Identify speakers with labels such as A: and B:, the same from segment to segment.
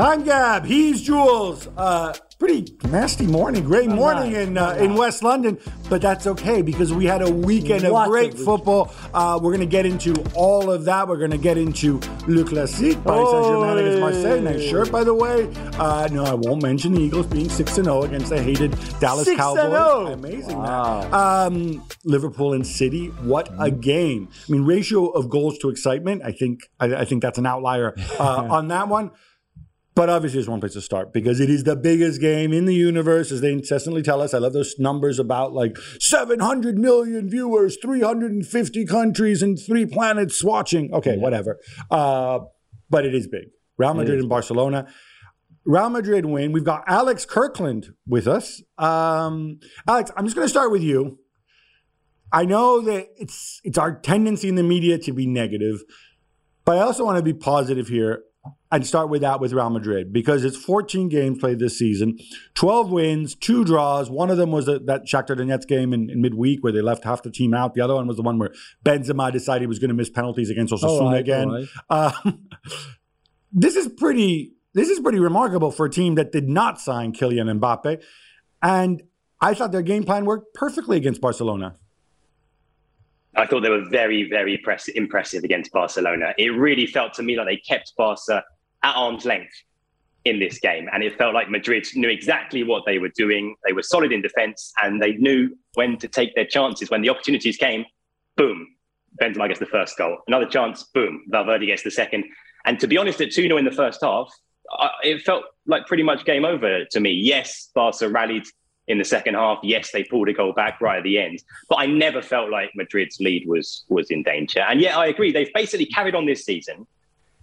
A: I'm Gab. He's Jules. Uh, pretty nasty morning, great morning in uh, in West London, but that's okay because we had a weekend of
B: What
A: great football. Uh, we're going to get into all of that. We're going to get into Le Classique, Paris Saint Germain against Marseille. Nice shirt, by the way. Uh, no, I won't mention the Eagles being six and zero against the hated Dallas
B: 6 and
A: Cowboys. Amazing.
B: Wow.
A: man. Um, Liverpool and City. What a game! I mean, ratio of goals to excitement. I think I, I think that's an outlier uh, on that one. But obviously, it's one place to start because it is the biggest game in the universe, as they incessantly tell us. I love those numbers about like 700 million viewers, 350 countries, and three planets watching. Okay, whatever. Uh, but it is big. Real Madrid and Barcelona. Real Madrid win. We've got Alex Kirkland with us. Um, Alex, I'm just going to start with you. I know that it's it's our tendency in the media to be negative, but I also want to be positive here and start with that with Real Madrid because it's 14 games played this season, 12 wins, two draws. One of them was that that Shakhtar Donetsk game in, in midweek where they left half the team out. The other one was the one where Benzema decided he was going to miss penalties against Osasuna
B: All right,
A: again.
B: right.
A: Um, this is pretty. This is pretty remarkable for a team that did not sign Kylian Mbappe, and I thought their game plan worked perfectly against Barcelona.
C: I thought they were very, very impress- impressive against Barcelona. It really felt to me like they kept Barca at arm's length in this game. And it felt like Madrid knew exactly what they were doing. They were solid in defense and they knew when to take their chances. When the opportunities came, boom, Benzema gets the first goal. Another chance, boom, Valverde gets the second. And to be honest, at 2 0 in the first half, I, it felt like pretty much game over to me. Yes, Barca rallied in the second half. Yes, they pulled a goal back right at the end, but I never felt like Madrid's lead was was in danger. And yet, I agree. They've basically carried on this season.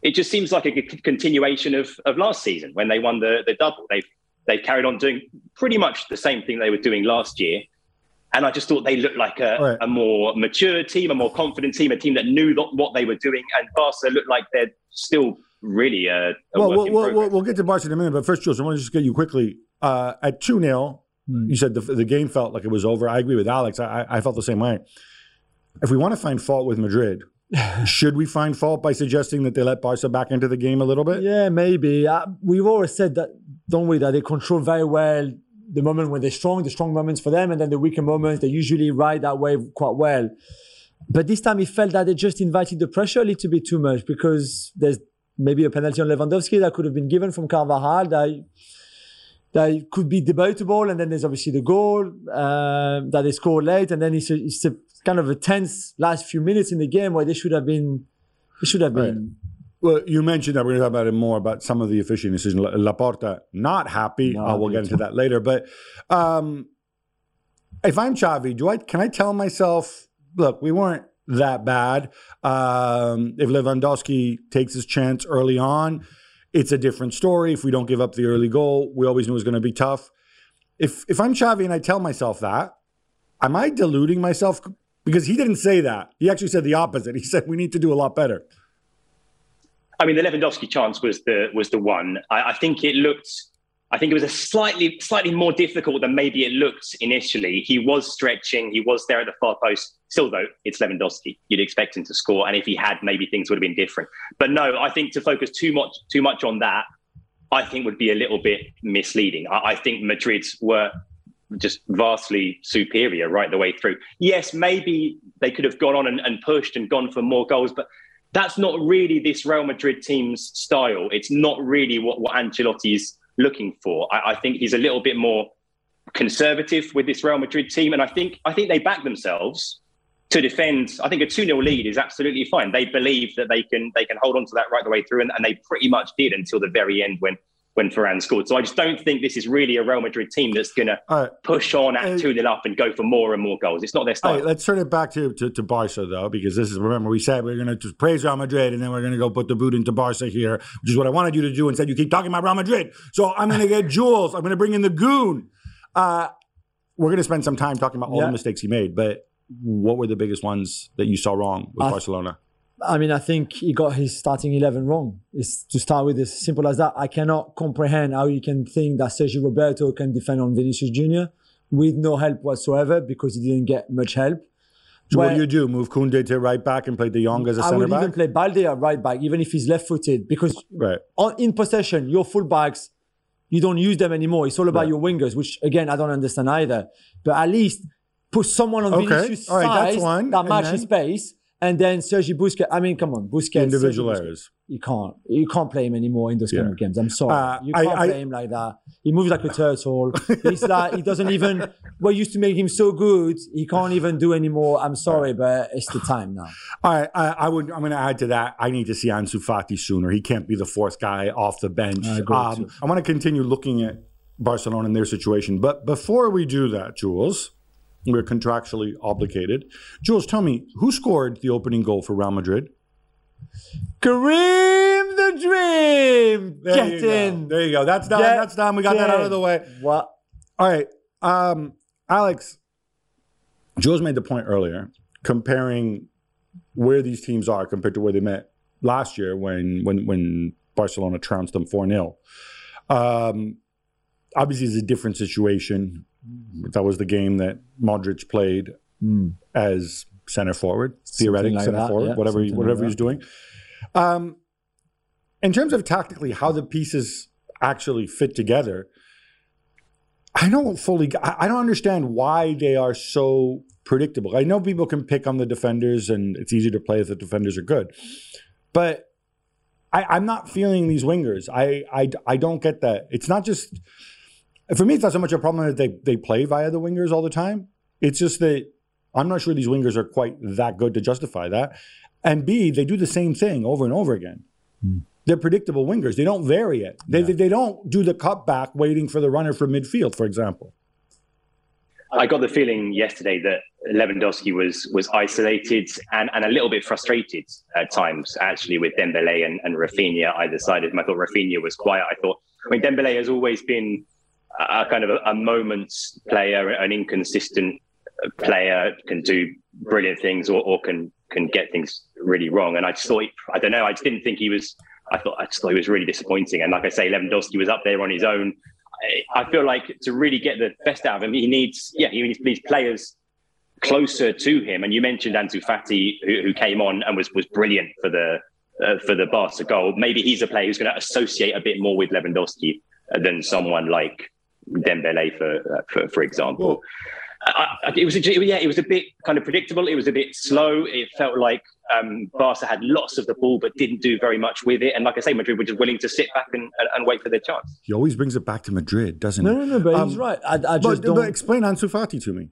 C: It just seems like a continuation of, of last season when they won the, the double. They've they've carried on doing pretty much the same thing they were doing last year. And I just thought they looked like a,
A: Right.
C: a more mature team, a more confident team, a team that knew th- what they were doing. And Barca looked like they're still really a, a
A: well,
C: work
A: we'll,
C: in
A: we'll, we'll, we'll get to Barca in a minute, but first, Jules, I want to just get you quickly. Uh, at 2 0,
B: Hmm.
A: you said the, the game felt like it was over. I agree with Alex. I, I I felt the same way. If we want to find fault with Madrid, should we find fault by suggesting that they let Barca back into the game a little bit?
B: Yeah, maybe. Uh, we've always said that, don't we, that they control very well the moment when they're strong, the strong moments for them, and then the weaker moments, they usually ride that wave quite well. But this time it felt that they just invited the pressure a little bit too much because there's maybe a penalty on Lewandowski that could have been given from Carvajal that, that could be debatable. And then there's obviously the goal um, that they scored late. And then it's, a, it's a kind of a tense last few minutes in the game where they should have been. Should have been.
A: Well, you mentioned that we're going to talk about it more about some of the officiating decisions. La- Laporta not happy.
B: No,
A: uh, we'll get into that later. But um, if I'm Xavi, do I can I tell myself, look, we weren't that bad. Um, if Lewandowski takes his chance early on, it's a different story. If we don't give up the early goal, we always knew it was going to be tough. If if I'm Xavi and I tell myself that, am I deluding myself? Because he didn't say that. He actually said the opposite. He said we need to do a lot better.
C: I mean, the Lewandowski chance was the was the one. I, I think it looked. I think it was a slightly slightly more difficult than maybe it looked initially. He was stretching. He was there at the far post. Still, though, it's Lewandowski. You'd expect him to score, and if he had, maybe things would have been different. But no, I think to focus too much too much on that, I think would be a little bit misleading. I, I think Madrid were just vastly superior right the way through. Yes, maybe they could have gone on and, and pushed and gone for more goals, but that's not really this Real Madrid team's style. It's not really what, what Ancelotti's looking for. I, I think he's a little bit more conservative with this Real Madrid team, and I think I think they back themselves to defend. I think a 2-0 lead is absolutely fine. They believe that they can they can hold on to that right the way through, and, and they pretty much did until the very end when when Ferran scored. So I just don't think this is really a Real Madrid team that's going to push on at 2 0 up and go for more and more goals. It's not their style.
A: right, let's turn it back to, to, to Barca, though, because this is, remember, we said we are going to just praise Real Madrid and then we're going to go put the boot into Barca here, which is what I wanted you to do. Instead, you keep talking about Real Madrid. So I'm going to get Jules. I'm going to bring in the goon. Uh, we're going to spend some time talking about all
B: Yeah.
A: the mistakes he made, but what were the biggest ones that you saw wrong with
B: I-
A: Barcelona?
B: I mean, I think he got his starting 11 wrong. It's to start with, as simple as that. I cannot comprehend how you can think that Sergio Roberto can defend on Vinicius Jr. with no help whatsoever because he didn't get much help.
A: So what do you do? Move Koundé to right back and play De Jong as a
B: I
A: center
B: would
A: back?
B: even play Balde at right back, even if he's left-footed, because
A: right.
B: on, in possession, your fullbacks, you don't use them anymore. It's all about
A: Right.
B: your wingers, which again I don't understand either. But at least put someone on
A: Okay.
B: Vinicius'
A: All right, one.
B: that matches space, and then Sergi Busquets. I mean, come on, Busquets.
A: Individual errors.
B: You can't. You can't play him anymore in those kind of games. I'm sorry.
A: Uh,
B: you can't
A: I-
B: play him like that. He moves like a turtle. He's like he doesn't even. What used to make him so good, he can't even do anymore. I'm sorry, but it's the time now.
A: All right, I, I would. I'm going to add to that. I need to see Ansu Fati sooner. He can't be the fourth guy off the bench.
B: I agree
A: Um. I want to continue looking at Barcelona and their situation, but before we do that, Jules, we're contractually obligated. Jules, tell me who scored the opening goal for Real Madrid?
B: Karim the Dream,
A: There
B: get
A: you go. There you go. That's done.
B: Get
A: That's done. We got that out of the way.
B: What?
A: All right, um, Alex. Jules made the point earlier, comparing where these teams are compared to where they met last year when when when Barcelona trounced them four 0 um, Obviously, it's a different situation. That was the game that Modric played as center forward, theoretic
B: like
A: center
B: that,
A: forward,
B: yeah,
A: whatever he,
B: something like
A: whatever he's doing. Um, in terms of tactically, how the pieces actually fit together, I don't fully, I I don't understand why they are so predictable. I know people can pick on the defenders, and it's easy to play if the defenders are good, but I, I'm not feeling these wingers. I, I, I don't get that. It's not just for me. It's not so much a problem that they they play via the wingers all the time. It's just that I'm not sure these wingers are quite that good to justify that. And B, they do the same thing over and over again. Hmm. They're predictable wingers. They don't vary it. They, they, they don't do the cutback waiting for the runner from midfield, for example.
C: I got the feeling yesterday that Lewandowski was was isolated and, and a little bit frustrated at times, actually, with Dembele and, and Rafinha either side of him. I thought Rafinha was quiet. I thought, I mean, Dembele has always been a, kind of a, a moments player, an inconsistent player, can do brilliant things or, or can can get things really wrong. And I just thought, I don't know, I just didn't think he was. I thought I just thought he was really disappointing. And like I say, Lewandowski was up there on his own. I, I feel like to really get the best out of him, he needs yeah, he needs these players closer to him. And you mentioned Ansu Fati, who, who came on and was was brilliant for the uh, for the Barca goal. Maybe he's a player who's going to associate a bit more with Lewandowski than someone like Dembele, for uh, for, for example. I, I, it was a, yeah, it was a bit kind of predictable. It was a bit slow. It felt like um, Barca had lots of the ball but didn't do very much with it. And like I say, Madrid were just willing to sit back and, and, and wait for their chance.
A: He always brings it back to Madrid, doesn't
B: No,
A: he?
B: no, no. But
A: Um,
B: he's right. I, I
A: But,
B: just don't.
A: but explain Ansu Fati to me.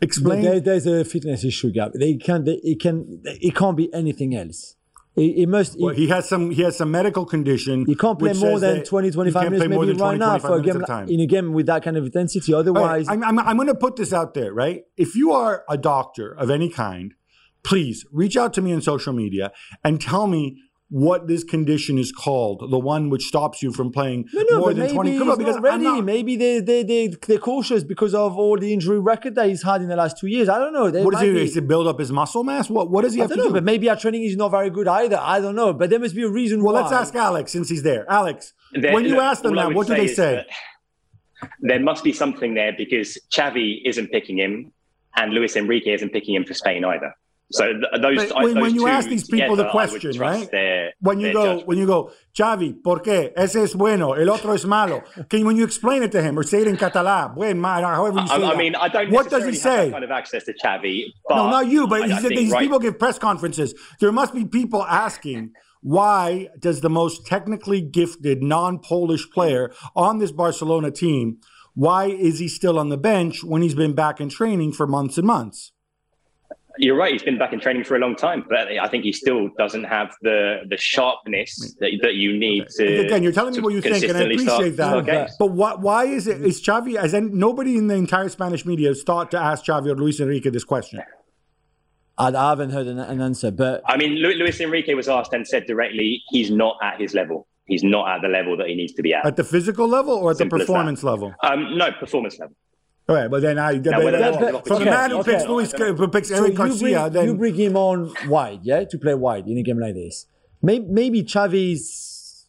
A: Explain.
B: there, there's a fitness issue gap. They can. They, it can. It can't be anything else. It, it must.
A: Well, he has some. He has some medical condition.
B: you can't play more than
A: that
B: 20,
A: he
B: 25
A: can't
B: minutes, maybe
A: than
B: right now for a game
A: time.
B: in a game with that kind of intensity. Otherwise,
A: right, I'm, I'm, I'm going to put this out there, right? If you are a doctor of any kind, please reach out to me on social media and tell me what this condition is called, the one which stops you from playing
B: no, no,
A: more than
B: maybe
A: 20
B: he's
A: Come on, because
B: not ready.
A: not-
B: maybe they they they they're cautious because of all the injury record that he's had in the last two years. I don't know. They
A: what is
B: might
A: he?
B: be-
A: Is to build up his muscle mass? What What does he
B: I
A: have
B: don't
A: to
B: know,
A: do?
B: but maybe our training is not very good either. I don't know, but there must be a reason
A: well,
B: why.
A: let's ask Alex since he's there. Alex,
C: There-
A: when you
C: look,
A: ask them
C: all
A: that, what do they say?
C: There must be something there because Xavi isn't picking him, and Luis Enrique isn't picking him for Spain either. So th- those,
A: But when-
C: those
A: when you ask these people the
C: together, I
A: question, right?
C: Their,
A: When you go,
C: judgment.
A: when you go, Xavi, ¿por qué? Ese es bueno, el otro es malo. Can when you explain it to him or say it in Catalan, buen, mal, however you say
C: I, I mean, I don't.
A: What does he say?
C: kind of access to Xavi,
A: No, not you, but
C: I- I
A: these
C: right-
A: people give press conferences. There must be people asking why does the most technically gifted non-Polish player on this Barcelona team, why is he still on the bench when he's been back in training for months and months?
C: You're right. He's been back in training for a long time, but I think he still doesn't have the the sharpness that, that you need to.
A: Again, you're telling me what you think, and I
C: consistently start-
A: appreciate that.
C: start.
A: But what, why is it? Is Xavi? As in, nobody in the entire Spanish media has thought to ask Xavi or Luis Enrique this question.
B: I, I haven't heard an, an answer, but
C: I mean, Luis Enrique was asked and said directly, he's not at his level. He's not at the level that he needs to be at.
A: At the physical level or at
C: Simple
A: the performance level?
C: Um, no performance level.
A: All right, but then I,
C: Now, whether that's
B: but-
A: from the man who
B: okay.
A: picks Luis, who picks
B: so
A: Eric
B: you
A: Garcia,
B: bring,
A: then
B: you bring him on wide, yeah, to play wide in a game like this. Maybe, maybe Xavi's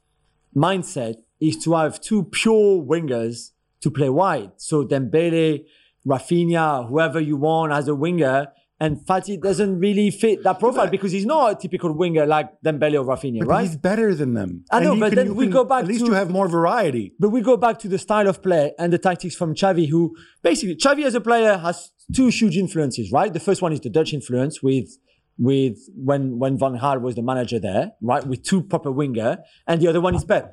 B: mindset is to have two pure wingers to play wide. So Dembele, Rafinha, whoever you want as a winger, And Fati doesn't really fit that profile because he's not a typical winger like Dembele or Rafinha,
A: But
B: right?
A: he's better than them.
B: I know, but
A: can-
B: then we
A: can-
B: go back
A: At least
B: to-
A: you have more variety.
B: But we go back to the style of play and the tactics from Xavi, who basically Xavi as a player has two huge influences, right? The first one is the Dutch influence with with when when Van Gaal was the manager there, right? With two proper winger, and the other one is Pep,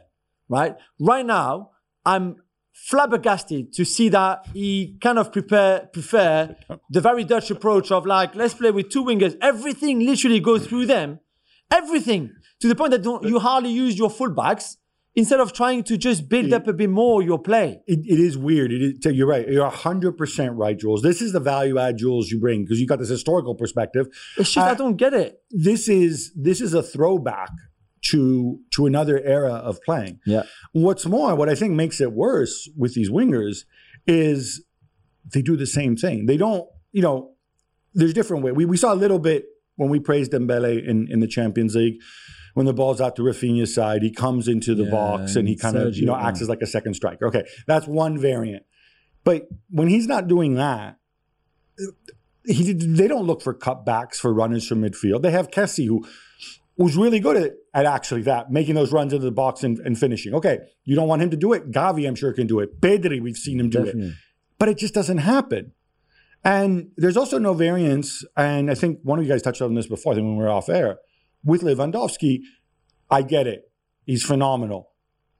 B: right? Right now, I'm flabbergasted to see that he kind of prepare prefer the very Dutch approach of like let's play with two wingers. Everything literally goes through them, everything to the point that don't, you hardly use your fullbacks instead of trying to just build up a bit more your play.
A: It, it is weird. It is, you're right. You're 100% right, Jules. This is the value add, Jules, you bring because you got this historical perspective.
B: It's just
A: Uh,
B: I don't get it.
A: This is this is a throwback to to another era of playing.
B: Yeah.
A: What's more, what I think makes it worse with these wingers is they do the same thing. They don't, you know, there's different way. We, we saw a little bit when we praised Dembele in, in the Champions League. When the ball's out to Rafinha's side, he comes into the
B: Yeah,
A: box and he kind of, you know, acts as like a second striker. Okay, that's one variant. But when he's not doing that, he, they don't look for cutbacks for runners from midfield. They have Kessie, who was really good at, at actually that, making those runs into the box and, and finishing. Okay, you don't want him to do it. Gavi, I'm sure, can do it. Pedri, we've seen him do it. But it just doesn't happen. And there's also no variance. And I think one of you guys touched on this before, I think when we were off air. With Lewandowski, I get it. He's phenomenal.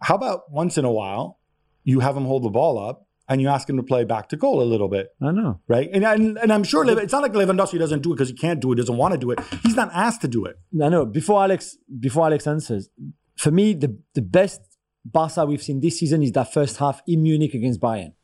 A: How about once in a while, you have him hold the ball up and you ask him to play back to goal a little bit,
B: I know.
A: right? And, and, and I'm sure it's not like Lewandowski doesn't do it because he can't do it, doesn't want to do it. He's not asked to do it.
B: I know. Before Alex, before Alex answers, for me, the, the best Barca we've seen this season is that first half in Munich against Bayern.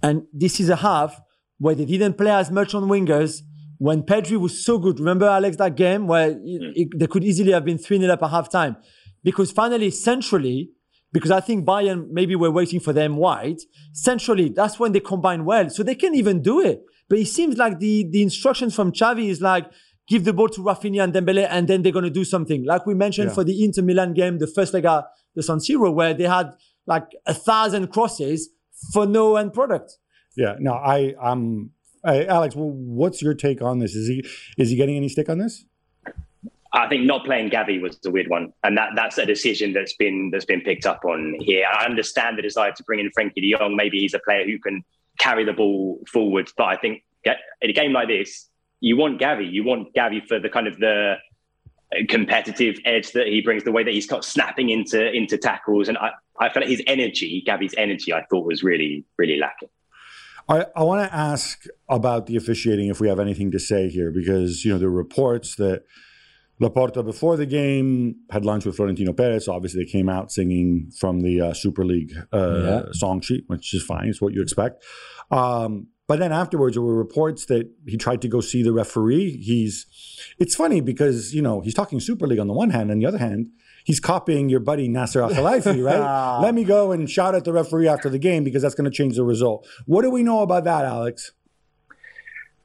B: And this is a half where they didn't play as much on wingers when Pedri was so good. Remember, Alex, that game where mm. it, it- they could easily have been 3 0 up at halftime? Because finally, centrally, because I think Bayern maybe we're waiting for them wide, centrally, that's when they combine well. So they can even do it. But it seems like the, the instructions from Xavi is like, give the ball to Rafinha and Dembele, and then they're going to do something. Like we mentioned
A: Yeah.
B: for the Inter Milan game, the first leg at the San Siro, where they had like a thousand crosses for no end product.
A: Yeah, no, I, I'm, I, Alex, well, what's your take on this? Is he, is he getting any stick on this?
C: I think not playing Gavi was the weird one, and that that's a decision that's been that's been picked up on here. I understand the desire to bring in Frenkie De Jong. Maybe he's a player who can carry the ball forward, but I think in a game like this, you want Gavi. You want Gavi for the kind of the competitive edge that he brings, the way that he's got snapping into into tackles, and I I felt like his energy, Gavi's energy, I thought was really really lacking.
A: I, I want to ask about the officiating if we have anything to say here, because you know there are reports that Laporta before the game had lunch with Florentino Perez. Obviously, they came out singing from the uh, Super League uh,
B: Yeah.
A: song sheet, which is fine. It's what you expect. Um, but then afterwards, there were reports that he tried to go see the referee. He's it's funny because you know he's talking Super League on the one hand, on the other hand, he's copying your buddy Nasser Al Khelaifi, right? Let me go and shout at the referee after the game because that's going to change the result. What do we know about that, Alex?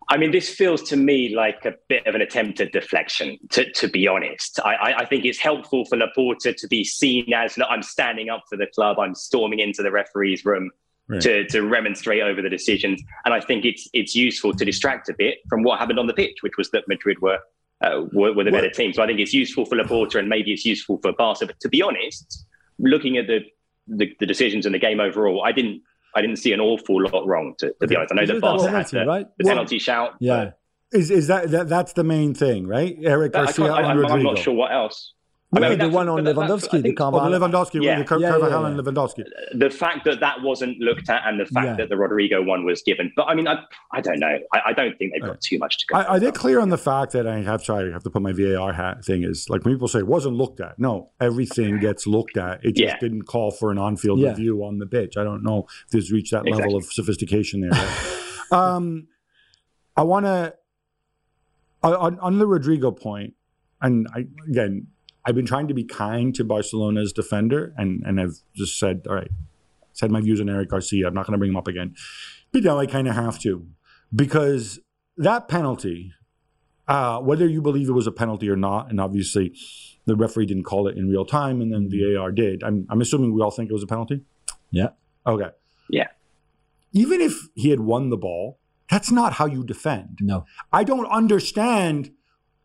C: I mean, this feels to me like a bit of an attempt at deflection, to, to be honest. I, I, I think it's helpful for Laporta to be seen as look, I'm standing up for the club, I'm storming into the referee's room
A: Right.
C: to, to remonstrate over the decisions. And I think it's it's useful to distract a bit from what happened on the pitch, which was that Madrid were uh, were, were the better team. So I think it's useful for Laporta and maybe it's useful for Barca. But to be honest, looking at the, the, the decisions in the game overall, I didn't I didn't see an awful lot wrong, to, to be honest. I know
B: the
C: that Barca had
B: penalty,
C: the,
B: right?
C: the
B: Well-
C: penalty shout.
B: Yeah.
A: Is is that, that that's the main thing, right? Eric
C: but I
A: Garcia
C: I, I'm, I'm not sure what else.
B: I
C: mean,
B: the
C: that's-
B: one on
C: but
B: Lewandowski, the
C: think-
A: Oh, the Lewandowski,
C: Yeah.
A: the Car-
B: Yeah, yeah,
A: Carvajal
B: yeah.
A: and Lewandowski.
C: The fact that that wasn't looked at and the fact
B: Yeah.
C: that the Rodrigo one was given. But I mean, I, I don't know. I, I don't think they've got too much to go.
A: I, are they clear on the fact that I have sorry, I have to put my VAR hat thing is like when people say it wasn't looked at. No, everything gets looked at. It just
C: Yeah.
A: didn't call for an on-field
B: Yeah.
A: review on the pitch. I don't know if there's reached that level of sophistication there. um, I want to on, on the Rodrigo point, and I, again, I've been trying to be kind to Barcelona's defender, and and I've just said, all right, said my views on Eric Garcia. I'm not going to bring him up again, but now I kind of have to because that penalty, uh, whether you believe it was a penalty or not, and obviously the referee didn't call it in real time, and then the AR did. I'm, I'm assuming we all think it was a penalty.
B: Yeah.
A: Okay.
C: Yeah.
A: Even if he had won the ball, That's not how you defend.
B: No.
A: I don't understand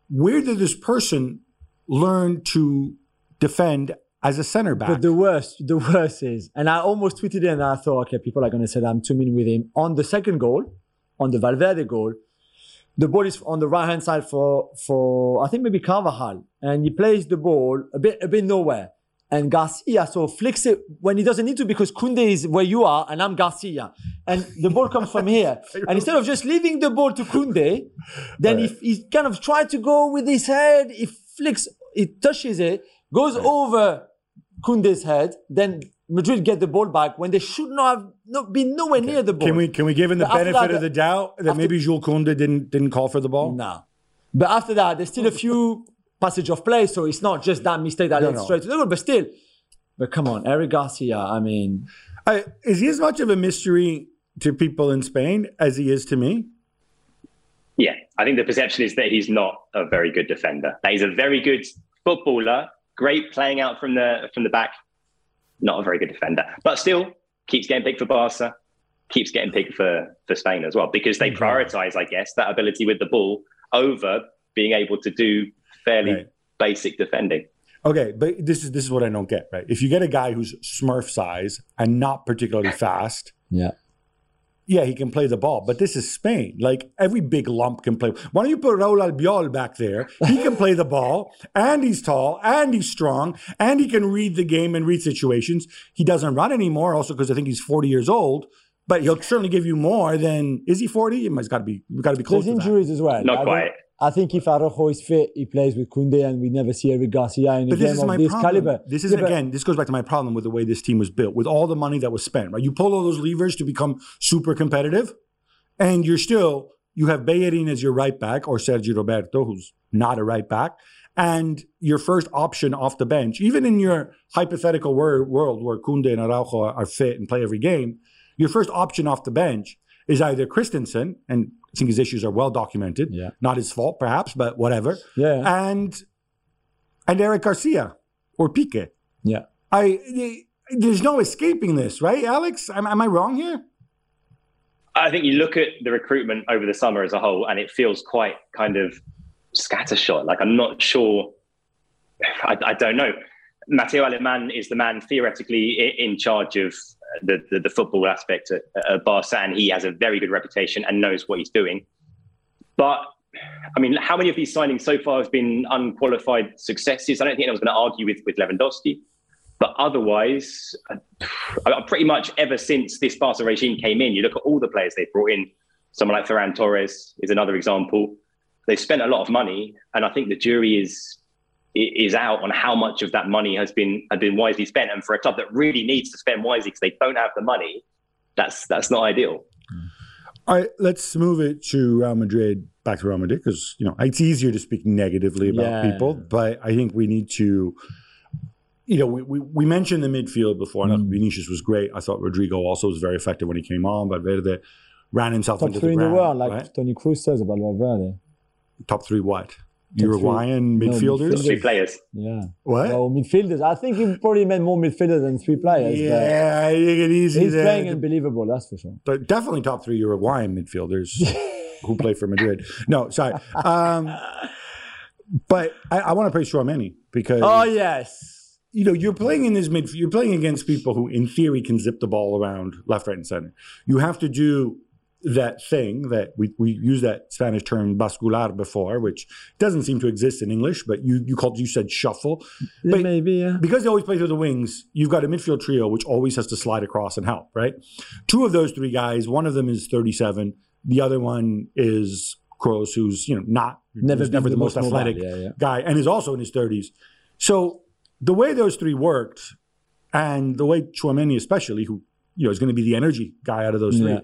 A: where did this person learn to defend as a center back?
B: But the worst, the worst is, and I almost tweeted it and I thought, okay, people are going to say that I'm too mean with him. On the second goal, on the Valverde goal, the ball is on the right hand side for for I think maybe Carvajal, and he plays the ball a bit a bit nowhere. And Garcia so flicks it when he doesn't need to because Koundé is where you are and I'm Garcia. And the ball comes from here. And instead of just leaving the ball to Koundé, then he, he kind of tried to go with his head, he flicks, it touches it, goes over Koundé's head, then Madrid get the ball back when they should not have not been nowhere near the ball.
A: Can we can we give him the
B: But
A: benefit
B: that-
A: of the doubt that
B: after-
A: maybe Jules Koundé didn't didn't call for the ball?
B: No. But after that, there's still a few passage of play, so it's not just that mistake that
A: No,
B: led
A: no.
B: straight to the goal. But still, but come on, Eric Garcia. I mean,
A: I, is he as much of a mystery to people in Spain as he is to me?
C: Yeah, I think the perception is that he's not a very good defender. That he's a very good footballer, great playing out from the from the back, not a very good defender. But still keeps getting picked for Barca, keeps getting picked for for Spain as well because they mm-hmm. prioritize, I guess, that ability with the ball over being able to do fairly
A: Right.
C: basic defending.
A: Okay, but this is this is what I don't get, right? If you get a guy who's Smurf size and not particularly fast,
B: yeah.
A: Yeah, he can play the ball. But this is Spain. Like every big lump can play. Why don't you put Raul Albiol back there? He can play the ball, and he's tall, and he's strong, and he can read the game and read situations. He doesn't run anymore, also because I think he's 40 years old. But he'll certainly give you more than is he 40? He's got to be. We've got to be close
B: There's
A: to that.
B: injuries as well.
C: Not
B: I
C: quite.
B: I think if Araujo is fit, he plays with Koundé, and we never see Eric Garcia in a
A: But this
B: game
A: is
B: of this
A: problem.
B: caliber.
A: This is
B: Yeah,
A: again. This goes back to my problem with the way this team was built, with all the money that was spent. Right, you pull all those levers to become super competitive, and you're still you have Bellerin as your right back or Sergio Roberto, who's not a right back, and your first option off the bench. Even in your hypothetical wor- world where Koundé and Araujo are fit and play every game, your first option off the bench is either Christensen, and I think his issues are well documented.
B: Yeah.
A: Not his fault, perhaps, but whatever
B: Yeah.
A: and and Eric Garcia or Pique.
B: Yeah.
A: I there's no escaping this, right, Alex? Am, am I wrong here?
C: I think you look at the recruitment over the summer as a whole, and it feels quite kind of scattershot. Like I'm not sure. I, I don't know. Mateu Alemany is the man theoretically in charge of the, the, the football aspect at, at Barca, and he has a very good reputation and knows what he's doing. But I mean, how many of these signings so far have been unqualified successes? I don't think anyone's going to argue with with Lewandowski. But otherwise, pretty much ever since this Barca regime came in, you look at all the players they've brought in. Someone like Ferran Torres is another example. They've spent a lot of money, and I think the jury is is out on how much of that money has been has been wisely spent. And for a club that really needs to spend wisely because they don't have the money, that's that's not ideal.
A: All right, let's move it to Real Madrid. Back to Real Madrid because you know it's easier to speak negatively about
B: Yeah.
A: people, but I think we need to. You know, we, we, we mentioned the midfield before. I thought
B: Mm.
A: Vinicius was great. I thought Rodrigo also was very effective when he came on. But Valverde ran himself
B: Top
A: into
B: three
A: the
B: in the
A: ground.
B: world, like
A: right?
B: Toni Kroos says about Valverde.
A: Top three what?
B: Three.
A: Uruguayan
B: No,
A: midfielders?
B: midfielders.
C: Three players.
B: Yeah.
A: What?
B: Well, midfielders. I think he probably meant more midfielders than three players.
A: yeah, I think it
B: But
A: easy.
B: he's
A: there.
B: playing unbelievable, that's for sure.
A: but definitely top three Uruguayan midfielders who play for Madrid. No, sorry. Um, but I, I want to praise Chouameni because
B: Oh, yes.
A: you know you're playing in this midfield. You're playing against people who, in theory, can zip the ball around left, right, and center. You have to do that thing that we we use that Spanish term bascular before, which doesn't seem to exist in English, but you you called you said shuffle. But-
B: Maybe, yeah.
A: because they always play through the wings, you've got a midfield trio which always has to slide across and help, right? Two of those three guys, one of them is 37, the other one is Kroos, who's you know not
B: Never
A: never the,
B: the
A: most
B: most
A: athletic
B: yeah, yeah.
A: guy, and is also in his 30s. So the way those three worked, and the way Chouameni especially, who you know is going to be the energy guy out of those three,
B: Yeah.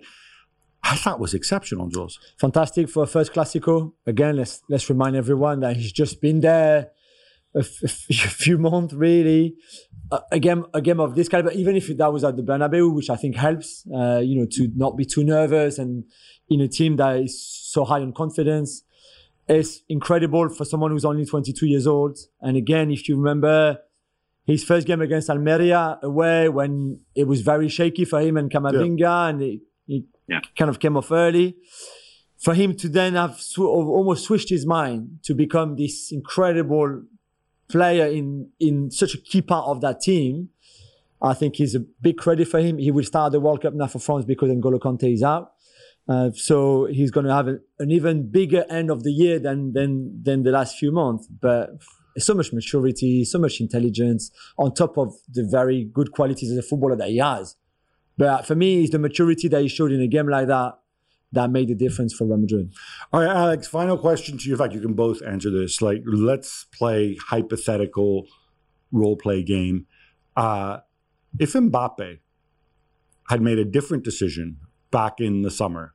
A: I thought was exceptional, Jules.
B: fantastic for a first Classico. Again, let's let's remind everyone that he's just been there a, f- a few months, really. Uh, a game, a game of this caliber, even if that was at the Bernabeu, which I think helps, uh, you know, to not be too nervous and in a team that is so high on confidence. It's incredible for someone who's only 22 years old. And again, if you remember his first game against Almeria away, when it was very shaky for him and Camavinga, and it, it
C: Yeah.
B: kind of came off early for him to then have sw- almost switched his mind to become this incredible player in in such a key part of that team, I think is a big credit for him. He will start the World Cup now for France because N'Golo Kante is out. Uh, so he's going to have a, an even bigger end of the year than than than the last few months. But so much maturity, so much intelligence on top of the very good qualities as a footballer that he has. But for me, it's the maturity that he showed in a game like that that made the difference for Real Madrid.
A: All right, Alex, final question to you. In fact, you can both answer this. Like, let's play hypothetical role play game. Uh, if Mbappe had made a different decision back in the summer,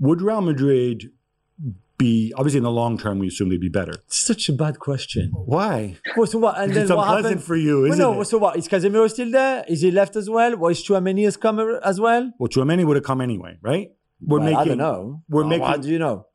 A: would Real Madrid be obviously in the long term? We assume they'd be better.
B: Such a bad question.
A: Why?
B: Well, so what? And then
A: It's
B: what
A: unpleasant
B: happened?
A: for you, isn't
B: no,
A: it?
B: so what? Is Casemiro still there? Is he left as well? Or is Chouameni has come as well?
A: Well, Chouameni would have come anyway, right? We're
B: Well,
A: making.
B: I don't know.
A: We're
B: Well,
A: making.
B: How do you know?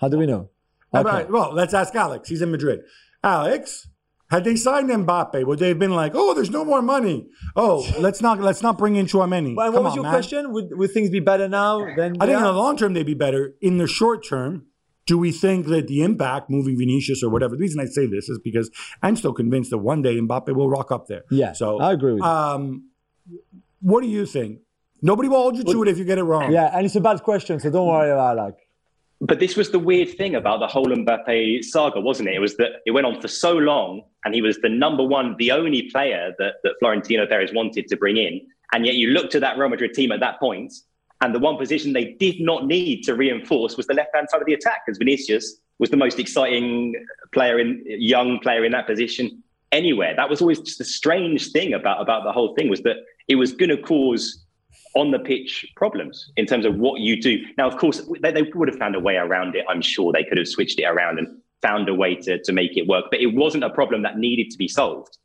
B: How do we know?
A: All
B: Okay.
A: right, well, let's ask Alex. He's in Madrid. Alex, had they signed Mbappe, would they have been like, "Oh, there's no more money. Oh, let's not let's not bring in Chouameni."
B: Well,
A: Come
B: what was
A: on,
B: your
A: man.
B: question? Would, would things be better now than
A: I think in the long term they'd be better. In the short term, do we think that the impact moving Vinicius or whatever? The reason I say this is because I'm still convinced that one day Mbappe will rock up there.
B: Yeah,
A: So
B: I agree with you.
A: Um, what do you think? Nobody will hold you to it if you get it wrong.
B: yeah, and it's a bad question, so don't worry about like.
C: But this was the weird thing about the whole Mbappe saga, wasn't it? It was that it went on for so long, and he was the number one, the only player that, that Florentino Perez wanted to bring in. And yet you looked at that Real Madrid team at that point, and the one position they did not need to reinforce was the left hand side of the attack, because Vinicius was the most exciting player in young player in that position anywhere. That was always just the strange thing about, about the whole thing was that it was going to cause on the pitch problems in terms of what you do. Now, of course, they, they would have found a way around it. I'm sure they could have switched it around and found a way to, to make it work, but it wasn't a problem that needed to be solved.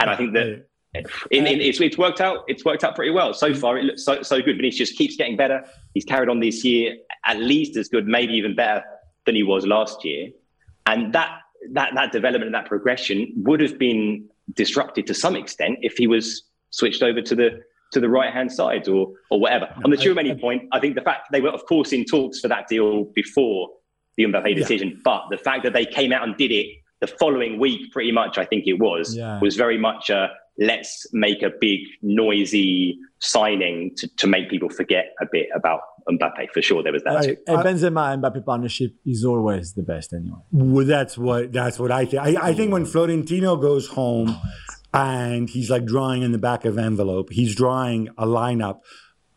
C: And I think that it's, it's worked out. It's worked out pretty well so far. It looks so so good. Vinicius keeps getting better. He's carried on this year at least as good, maybe even better than he was last year. And that that that development and that progression would have been disrupted to some extent if he was switched over to the to the right hand side or or whatever. On the Chouameni point, I think the fact they were of course in talks for that deal before the Mbappe decision, but the fact that they came out and did it the following week, pretty much, I think it was,
B: Yeah.
C: was very much a let's make a big noisy signing to, to make people forget a bit about Mbappe. For sure, there was that.
A: Right.
C: too.
B: A Benzema and Mbappe partnership is always the best anyway.
A: Well, that's what that's what I think. I, I think when Florentino goes home and he's like drawing in the back of envelope, he's drawing a lineup.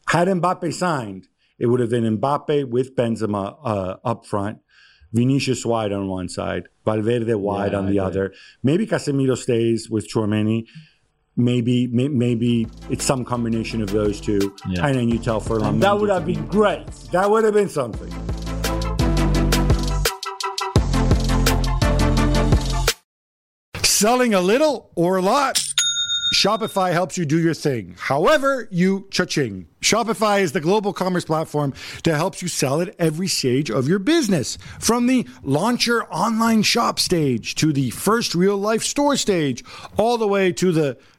A: Had Mbappe signed, it would have been Mbappe with Benzema uh, up front, Vinicius wide on one side, Valverde wide
B: Yeah,
A: on the other. Maybe Casemiro stays with Chouameni. Maybe may, maybe it's some combination of those two,
B: Yeah.
A: and then you tell Furlan.
B: That would have been great.
A: that would have been something. Selling a little or a lot? Shopify helps you do your thing. However, you cha-ching. Shopify is the global commerce platform that helps you sell at every stage of your business. From the launch your online shop stage to the first real life store stage, all the way to the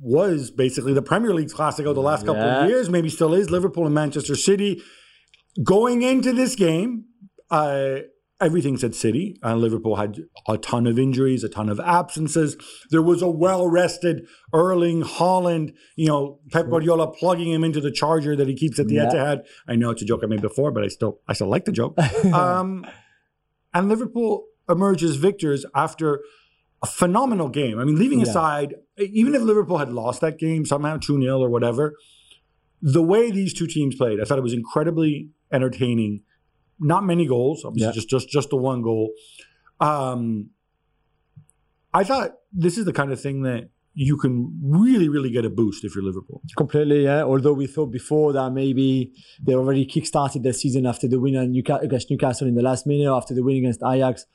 A: was basically the Premier League's League Classico the last couple
B: Yeah.
A: of years, maybe still is, Liverpool and Manchester City. Going into this game, uh, everything said City. Uh, Liverpool had a ton of injuries, a ton of absences. There was a well-rested Erling Haaland, you know, Pep Guardiola plugging him into the charger that he keeps at the
B: Yeah.
A: Etihad. I know it's a joke I made before, but I still I still like the joke. um, and Liverpool emerges victors after a phenomenal game. I mean, leaving
B: Yeah.
A: aside, even if Liverpool had lost that game somehow 2 0 or whatever, the way these two teams played, I thought it was incredibly entertaining. Not many goals, obviously,
B: Yeah.
A: just, just, just the one goal. Um, I thought this is the kind of thing that you can really, really get a boost if you're Liverpool.
B: Completely, yeah. Although we thought before that maybe they already kick-started their season after the win against Newcastle in the last minute, after the win against Ajax,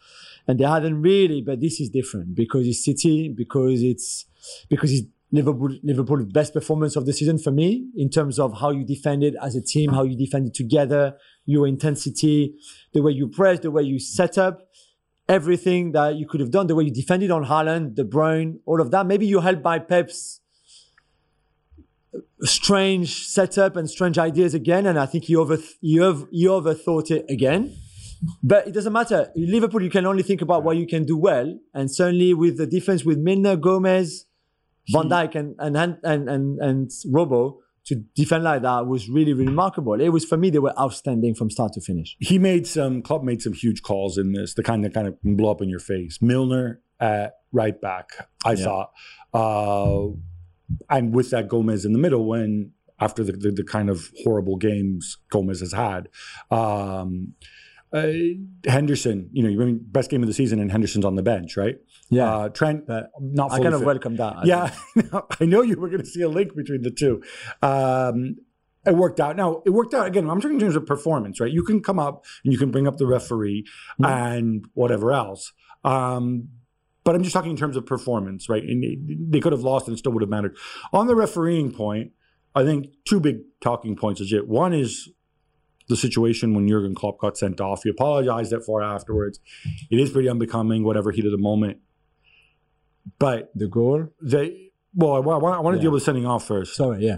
B: and they hadn't really. But this is different because it's City, because it's because it's Liverpool Liverpool's best performance of the season for me in terms of how you defended as a team, how you defended together, your intensity, the way you press, the way you set up everything that you could have done, the way you defended on Haaland, De Bruyne, all of that. Maybe you're helped by Pep's strange setup and strange ideas again, and I think he over he, over, he overthought it again. But it doesn't matter. In Liverpool, you can only think about what you can do well, and certainly with the defense with Milner, Gomez, Van Dijk, and and and and, and, Robo to defend like that was really remarkable. It was for me they were outstanding from start to finish.
A: he made some club made some huge calls in this the kind that kind of blow up in your face milner at right back i
B: Yeah.
A: thought uh and with that gomez in the middle when after the, the, the kind of horrible games gomez has had um uh, henderson you know you mean best game of the season and henderson's on the bench right
B: Yeah,
A: uh trent
B: but
A: not
B: I kind of
A: fit.
B: welcome that. I
A: Yeah, I know you were going to see a link between the two. Um, it worked out. Now it worked out again. I'm talking in terms of performance, right? You can come up and you can bring up the referee
B: Mm-hmm.
A: and whatever else. Um, but I'm just talking in terms of performance, right? And they- they could have lost and it still would have mattered. On the refereeing point, I think two big talking points legit. One is the situation when Jurgen Klopp got sent off. He apologized for it afterwards. It is pretty unbecoming, whatever heat of the moment. But
B: the goal.
A: they well, I, want, I want to
B: Yeah.
A: deal with sending off first.
B: Sorry, yeah,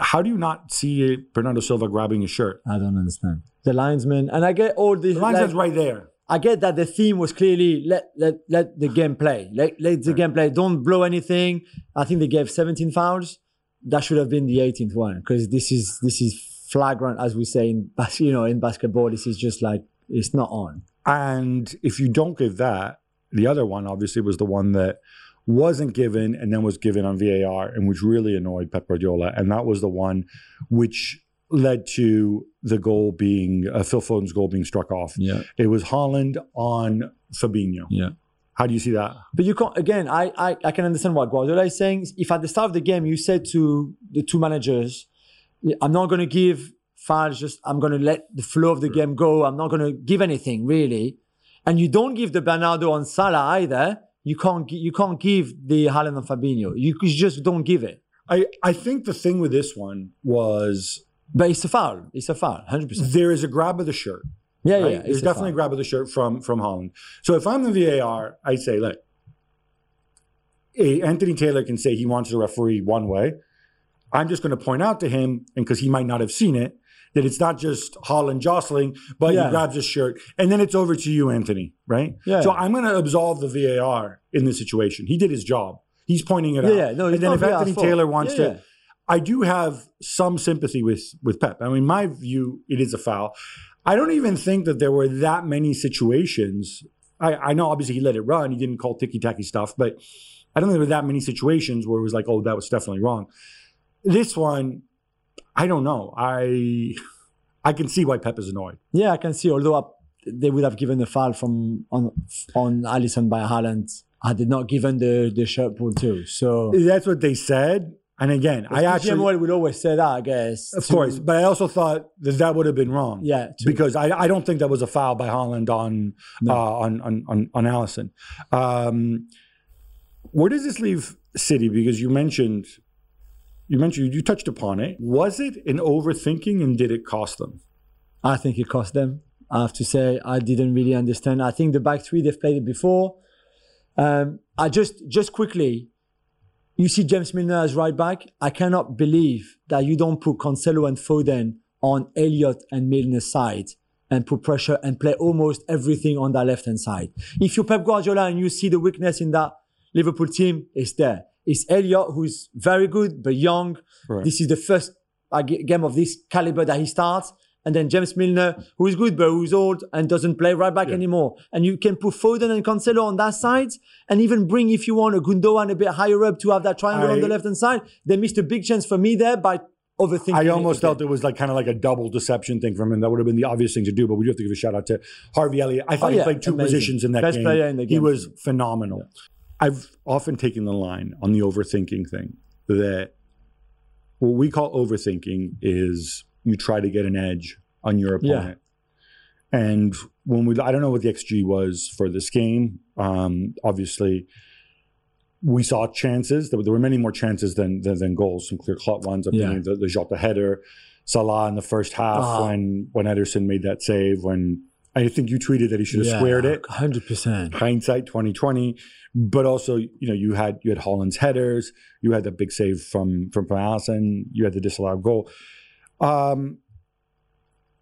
A: How do you not see Bernardo Silva grabbing his shirt?
B: I don't understand the linesman, and I get all this.
A: The line
B: like-
A: right there.
B: I get that the theme was clearly let let let the game play. Let let the game play. Don't blow anything. I think they gave 17 fouls. That should have been the 18th one because this is this is flagrant, as we say in bas- you know in basketball. This is just like it's not on.
A: And if you don't give that, the other one obviously was the one that wasn't given and then was given on VAR and which really annoyed Pep Guardiola. And that was the one which led to the goal being uh, Phil Foden's goal being struck off.
B: Yeah,
A: It was Haaland on Fabinho.
B: yeah.
A: How do you see that?
B: But you can't. Again, I, I I can understand what Guardiola is saying. If at the start of the game you said to the two managers, "I'm not going to give fouls. Just I'm going to let the flow of the game go. I'm not going to give anything really." And you don't give the Bernardo on Salah either. You can't. You can't give the Haaland and Fabinho. You, you just don't give it.
A: I, I think the thing with this one was
B: But it's a foul. It's a foul. Hundred percent.
A: there is a grab of the shirt.
B: Yeah,
A: right?
B: yeah.
A: There's
B: it's a
A: definitely a grab of the shirt from from Haaland. So if I'm the VAR, I'd say, look, Anthony Taylor can say he wants the referee one way. I'm just going to point out to him, and because he might not have seen it, that it's not just Haaland jostling, but
B: Yeah.
A: he grabs his shirt, and then it's over to you, Anthony. Right?
B: Yeah.
A: So I'm going to absolve the VAR in this situation. He did his job. He's pointing it
B: Yeah,
A: out.
B: yeah. No,
A: and then if Anthony. Taylor wants
B: Yeah,
A: to. I do have some sympathy with with Pep. I mean, my view, it is a foul. I don't even think that there were that many situations. I, I know obviously he let it run. He didn't call ticky tacky stuff, but I don't think there were that many situations where it was like, oh, that was definitely wrong. This one, I don't know. I I can see why Pep is annoyed.
B: Yeah, I can see. Although I, they would have given the foul from on on Alisson by Haaland had they not given the the shirt pull too. So
A: That's what they said. And again, I actually,
B: would always say that, I guess.
A: of
B: to-
A: course, but I also thought that that would have been wrong.
B: Yeah, to-
A: because I, I don't think that was a foul by Haaland on
B: No.
A: uh, on, on on on Alisson. Um, where does this leave City? Because you mentioned you mentioned you touched upon it. Was it an overthinking, and did it cost them?
B: I think it cost them. I have to say, I didn't really understand. I think the back three they've played it before. Um, I just just quickly, you see James Milner as right back. I cannot believe that you don't put Cancelo and Foden on Elliott and Milner's side and put pressure and play almost everything on that left hand side. If you're Pep Guardiola and you see the weakness in that Liverpool team, it's there. It's Elliott, who's very good but young.
A: Right.
B: This is the first uh, game of this caliber that he starts. and then James Milner, who is good but who's old and doesn't play right back
A: Yeah.
B: anymore. And you can put Foden and Cancelo on that side, and even bring, if you want, a Gundogan a bit higher up to have that triangle on the left hand side. They missed a big chance for me there by overthinking.
A: I almost felt it was like kind of like a double deception thing from him. That would have been the obvious thing to do, but we do have to give a shout out to Harvey Elliott. I thought
B: Oh,
A: he played two
B: amazing.
A: positions in that
B: Best
A: game.
B: player in the game.
A: He was phenomenal. I've often taken the line on the overthinking thing that what we call overthinking is you try to get an edge on your
B: Yeah.
A: opponent. And when we, I don't know what the XG was for this game. Um, obviously, we saw chances. There were, there were many more chances than than, than goals, some clear cut ones. I'm
B: Yeah.
A: thinking the, the Jota header, Salah in the first half
B: Ah.
A: when when Ederson made that save. When I think you tweeted that he should have squared it.
B: Hundred percent.
A: Hindsight 2020, but also you know you had you had Haaland's headers, you had the big save from from from Alisson, you had the disallowed goal. Um,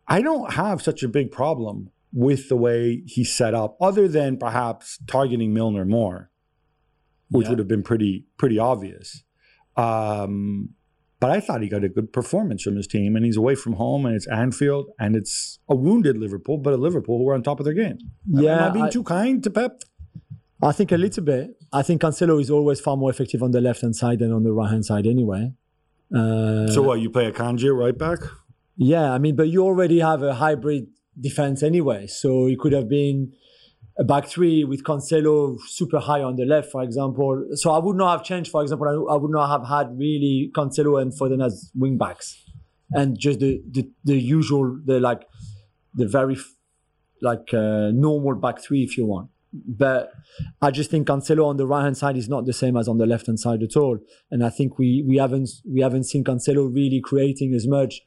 A: I don't have such a big problem with the way he set up, other than perhaps targeting Milner more, which
B: Yeah.
A: would have been pretty pretty obvious. Um, but I thought he got a good performance from his team, and he's away from home, and it's Anfield, and it's a wounded Liverpool, but a Liverpool who are on top of their game. Am
B: Yeah,
A: I being
B: I-
A: too kind to Pep?
B: I think a little bit. I think Cancelo is always far more effective on the left hand side than on the right hand side, anyway. Uh,
A: So what? You play a Kanji right back?
B: Yeah, I mean, but you already have a hybrid defense anyway. So it could have been a back three with Cancelo super high on the left, for example. So I would not have changed, for example, I, I would not have had really Cancelo and Foden as wing backs. And just the, the, the usual, the like, the very like uh, normal back three, if you want. But I just think Cancelo on the right hand side is not the same as on the left hand side at all. And I think we we haven't we haven't seen Cancelo really creating as much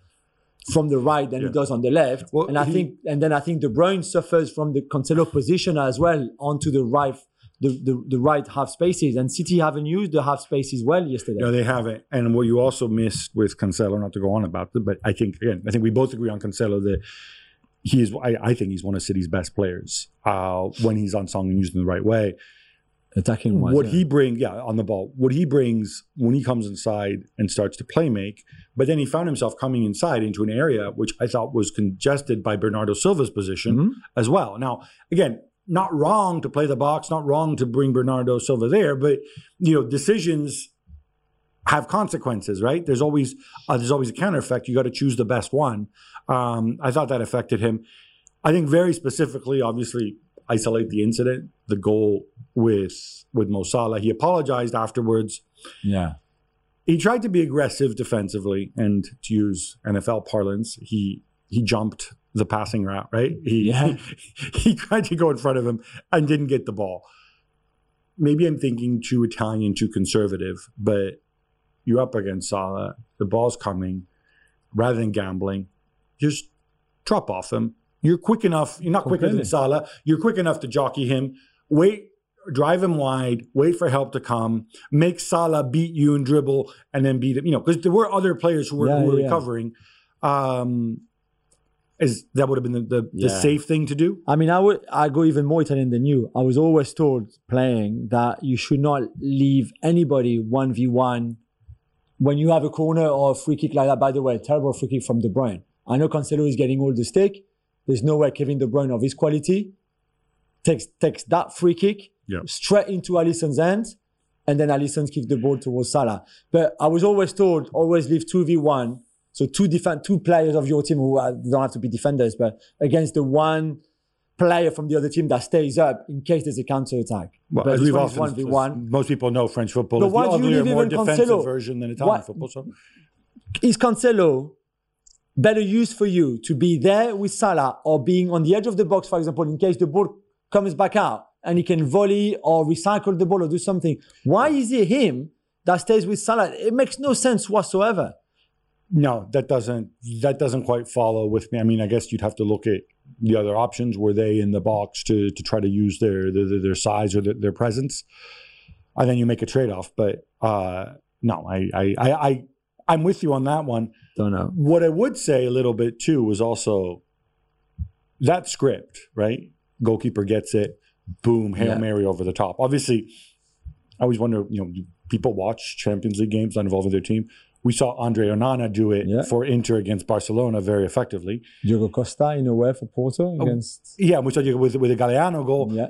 B: from the right than
A: Yeah.
B: he does on the left.
A: Well,
B: and I
A: he-
B: think and then I think De Bruyne suffers from the Cancelo position as well onto the right the, the, the right half spaces. And City haven't used the half spaces well yesterday.
A: No, they haven't. And what you also missed with Cancelo, not to go on about it, but I think again, I think we both agree on Cancelo that he is. I, I think he's one of City's best players uh, when he's on song and used in the right way.
B: Attacking wise.
A: what
B: yeah.
A: he brings, yeah, on the ball. What he brings when he comes inside and starts to play make, but then he found himself coming inside into an area which I thought was congested by Bernardo Silva's position
B: Mhm.
A: as well. Now, again, not wrong to play the box, not wrong to bring Bernardo Silva there, but you know, decisions have consequences, right? There's always uh, there's always a counter effect. You got to choose the best one. Um, I thought that affected him. I think very specifically, obviously, isolate the incident, the goal with with Mo Salah. He apologized afterwards.
B: Yeah.
A: He tried to be aggressive defensively, and to use NFL parlance, he he jumped the passing route. Right? He
B: Yeah.
A: he tried to go in front of him and didn't get the ball. Maybe I'm thinking too Italian, too conservative, but you're up against Salah. The ball's coming. Rather than gambling, just drop off him. You're quick enough. You're not quicker than Salah. You're quick enough to jockey him. Wait, drive him wide. Wait for help to come. Make Salah beat you and dribble, and then beat him. You know, because there were other players who were,
B: Yeah,
A: who were
B: yeah, yeah.
A: recovering. Um, is that would have been the, the, the safe thing to do?
B: I mean, I would I go even more Italian than you. I was always told playing that you should not leave anybody one v one when you have a corner or a free kick like that. By the way, terrible free kick from De Bruyne. I know Cancelo is getting all the stick. There's no way Kevin De Bruyne of his quality takes takes that free kick
A: Yeah.
B: straight into Alisson's hand, and then Alisson kicks the ball towards Salah. But I was always told always leave two v one. So two defend two players of your team who are, don't have to be defenders, but against the one player from the other team that stays up in case there's a counter attack.
A: Well,
B: but
A: as we've often,
B: 1v1.
A: most people know French football
B: But
A: is the
B: why do you
A: uglier, more
B: even
A: defensive
B: Cancelo?
A: version than Italian
B: Why-
A: football. So
B: Is Cancelo better used for you to be there with Salah or being on the edge of the box, for example, in case the ball comes back out and he can volley or recycle the ball or do something? Why is it him that stays with Salah? It makes no sense whatsoever.
A: No, that doesn't that doesn't quite follow with me. I mean, I guess you'd have to look at the other options. Were they in the box to to try to use their their, their size or their, their presence? And then you make a trade off. But uh, no, I, I I I I'm with you on that one.
B: Don't know.
A: What I would say a little bit too was also that script, right? Goalkeeper gets it, boom, hail
B: Yeah.
A: mary over the top. Obviously, I always wonder, you know, people watch Champions League games not involving their team. We saw Andre Onana do it
B: Yeah.
A: for Inter against Barcelona very effectively.
B: Diogo Costa in a way for Porto oh, against.
A: Yeah, we saw you with with a Galeno goal.
B: Yeah.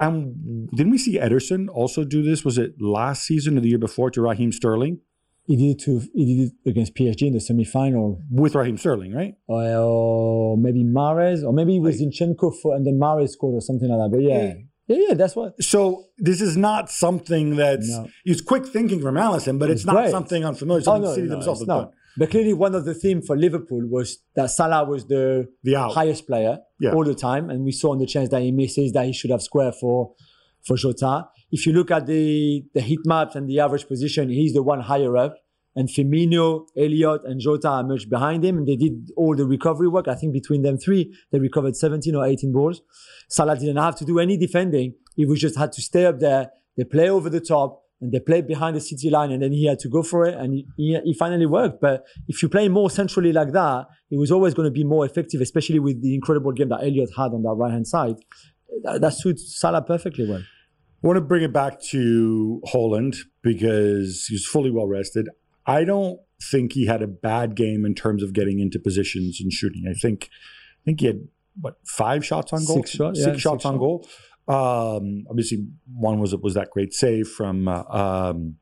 A: And didn't we see Ederson also do this? Was it last season or the year before to Raheem Sterling?
B: He did it to he did it against PSG in the semi-final,
A: With Raheem Sterling, right?
B: or, or maybe Mahrez, or maybe it was Zinchenko for, and then Mahrez scored or something like that. But yeah, yeah, yeah, that's what.
A: So this is not something that's
B: No.
A: it's quick thinking from Alisson, but it's,
B: It's
A: not
B: great.
A: something unfamiliar.
B: Oh
A: Something
B: no,
A: City
B: no,
A: themselves have done.
B: But clearly, one of the themes for Liverpool was that Salah was the
A: The out.
B: highest player
A: Yeah.
B: all the time, and we saw on the chance that he misses that he should have square for for Jota. If you look at the the heat maps and the average position, he's the one higher up, and Firmino, Elliott, and Jota much behind him, and they did all the recovery work. I think between them three, they recovered 17 or 18 balls. Salah didn't have to do any defending; he was just had to stay up there. They play over the top. And they played behind the city line, and then he had to go for it, and he, he finally worked. But if you play more centrally like that, it was always going to be more effective, especially with the incredible game that Elliott had on that right hand side. That, that suits Salah perfectly well.
A: I want to bring it back to Haaland because he's fully well rested. I don't think he had a bad game in terms of getting into positions and shooting. I think I think he had what five shots on goal,
B: Six shot- yeah,
A: six
B: six
A: shots on
B: shot.
A: goal. Um, obviously, one was was that great save from uh, um,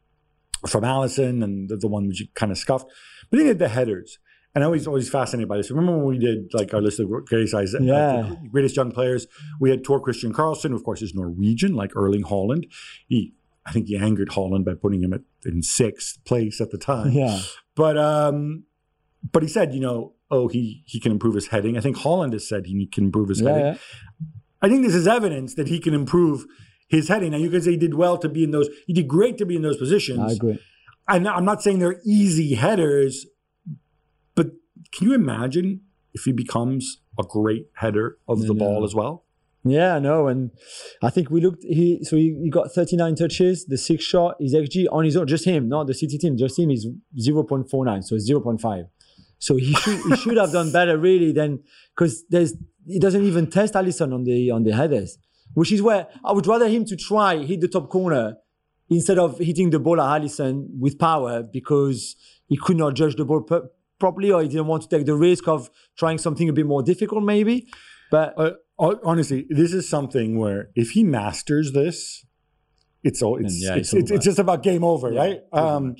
A: from Alisson, and the, the one which you kind of scuffed. But then he had the headers. And I was always fascinated by this. Remember when we did like our list of greatest, uh,
B: Yeah.
A: greatest young players? We had Tor-Kristian Karlsen, who of course is Norwegian, like Erling Haaland. He, I think he angered Haaland by putting him at, in sixth place at the time.
B: Yeah.
A: But um, but he said, you know, oh, he he can improve his heading. I think Haaland has said he can improve his
B: Yeah,
A: heading.
B: yeah.
A: I think this is evidence that he can improve his heading. Now you can say he did well to be in those. He did great to be in those positions.
B: I agree.
A: And I'm not saying they're easy headers, but can you imagine if he becomes a great header of the
B: No.
A: ball as well?
B: Yeah, know. And I think we looked, he so he, he got 39 touches, the six shot, his XG on his own, just him, not the City team, just him is 0.49, so it's 0.5. So he should he should have done better really than because there's he doesn't even test Alisson on the on the headers, which is where I would rather him to try hit the top corner instead of hitting the ball at Alisson with power because he could not judge the ball per- properly or he didn't want to take the risk of trying something a bit more difficult maybe. But
A: Uh, honestly, this is something where if he masters this, it's all it's
B: yeah,
A: it's,
B: it's
A: it's, just about game over,
B: Yeah,
A: right?
B: pretty
A: Um,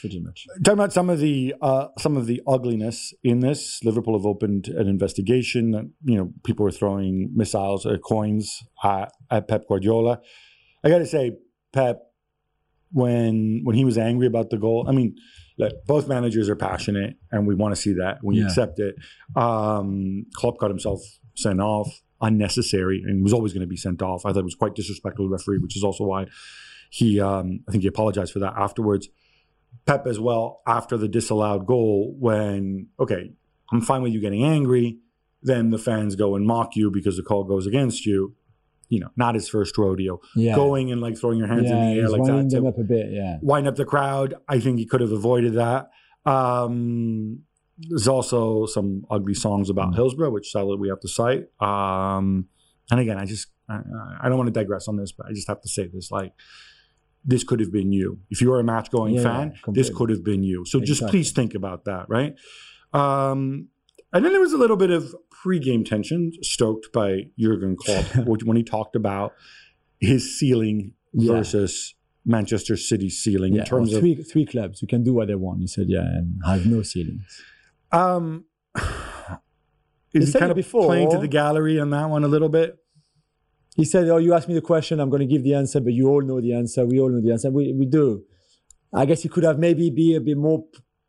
B: pretty much.
A: talking about some of the uh, some of the ugliness in this, Liverpool have opened an investigation. That, you know, people were throwing missiles, uh, coins at, at Pep Guardiola. I got to say, Pep, when when he was angry about the goal, I mean, look, both managers are passionate, and we want to see that. We
B: Yeah.
A: accept it. Um, Klopp got himself sent off, unnecessary, and was always going to be sent off. I thought it was quite disrespectful to the referee, which is also why he, um, I think he apologized for that afterwards. Pep as well after the disallowed goal when okay, I'm fine with you getting angry, then the fans go and mock you because the call goes against you. You know, not his first rodeo.
B: Yeah.
A: Going and like throwing your hands
B: yeah,
A: in the air like that to
B: up a bit. Yeah.
A: wind up the crowd. I think he could have avoided that. Um, there's also some ugly songs about
B: Mm.
A: Hillsborough, which sadly we have to cite. Um, and again, I just I, I don't want to digress on this, but I just have to say this: like this could have been you. If you are a match going
B: Yeah,
A: fan, this could have been you. So just please think about that, right? Um, and then there was a little bit of pre-game tension stoked by Jurgen Klopp when he talked about his ceiling
B: Yeah.
A: versus Manchester City's ceiling
B: Yeah,
A: in terms
B: or
A: of
B: three three clubs who can do what they want. He said, yeah, and have no ceilings.
A: Um is he kind of playing to the gallery on that one a little bit?
B: He said, "Oh, you asked me the question. I'm going to give the answer, but you all know the answer. We all know the answer. We we do. I guess he could have maybe be a bit more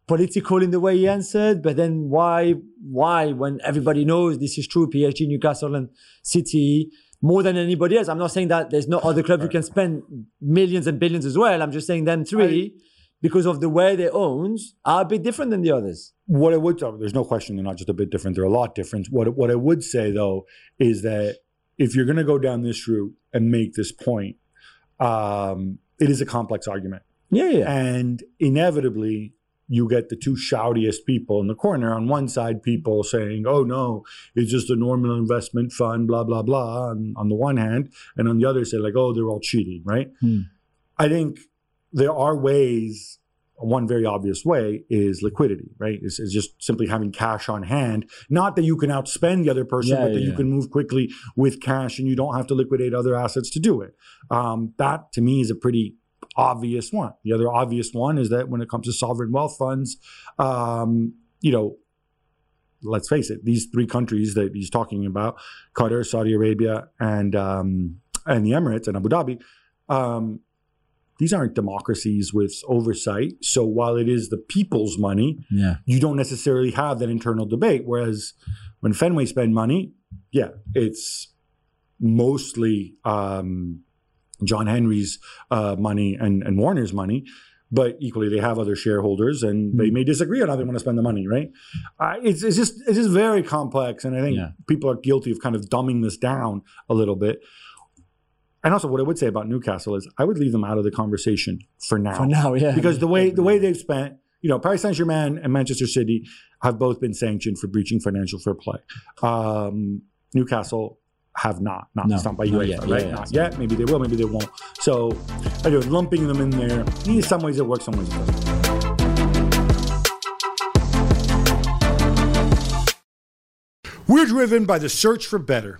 B: political in the way he answered, but then why why when everybody knows this is true? PSG, Newcastle, and City more than anybody else. I'm not saying that there's no other club who can spend millions and billions as well. I'm just saying them three. Because of the way they owns are a bit different than the others.
A: What I would, there's no question they're not just a bit different; they're a lot different. What what I would say though is that if you're going to go down this route and make this point, um, it is a complex argument,
B: Yeah, yeah.
A: and inevitably you get the two shoutiest people in the corner. On one side, people saying, "Oh no, it's just a normal investment fund," blah blah blah. On, on the one hand, and on the other, say like, "Oh, they're all cheating," right?
B: Hmm.
A: I think there are ways one very obvious way is liquidity, right? Is just simply having cash on hand. Not that you can outspend the other person,
B: Yeah,
A: but that
B: yeah,
A: you can move quickly with cash and you don't have to liquidate other assets to do it. Um, that to me is a pretty obvious one. The other obvious one is that when it comes to sovereign wealth funds, um, you know, let's face it, these three countries that he's talking about, Qatar, Saudi Arabia, and um, and the Emirates and Abu Dhabi, um, these aren't democracies with oversight. So while it is the people's money,
B: Yeah.
A: you don't necessarily have that internal debate. Whereas when Fenway spend money, yeah, it's mostly um, John Henry's uh, money and, and Warner's money. But equally, they have other shareholders, and they may disagree on how they want to spend the money. Right? Uh, it's, it's just it's just very complex, and I think
B: Yeah.
A: people are guilty of kind of dumbing this down a little bit. And also, what I would say about Newcastle is, I would leave them out of the conversation for now
B: For now, yeah.
A: because the way the way they've spent, you know, Paris Saint Germain and Manchester City have both been sanctioned for breaching financial fair play. Um, Newcastle have not, not,
B: No,
A: it's not by UEFA,
B: yet,
A: right?
B: yeah, yeah.
A: not yet. Maybe they will, maybe they won't. So, I anyway, lumping them in there, in some ways it works, some ways it doesn't. We're driven by the search for better.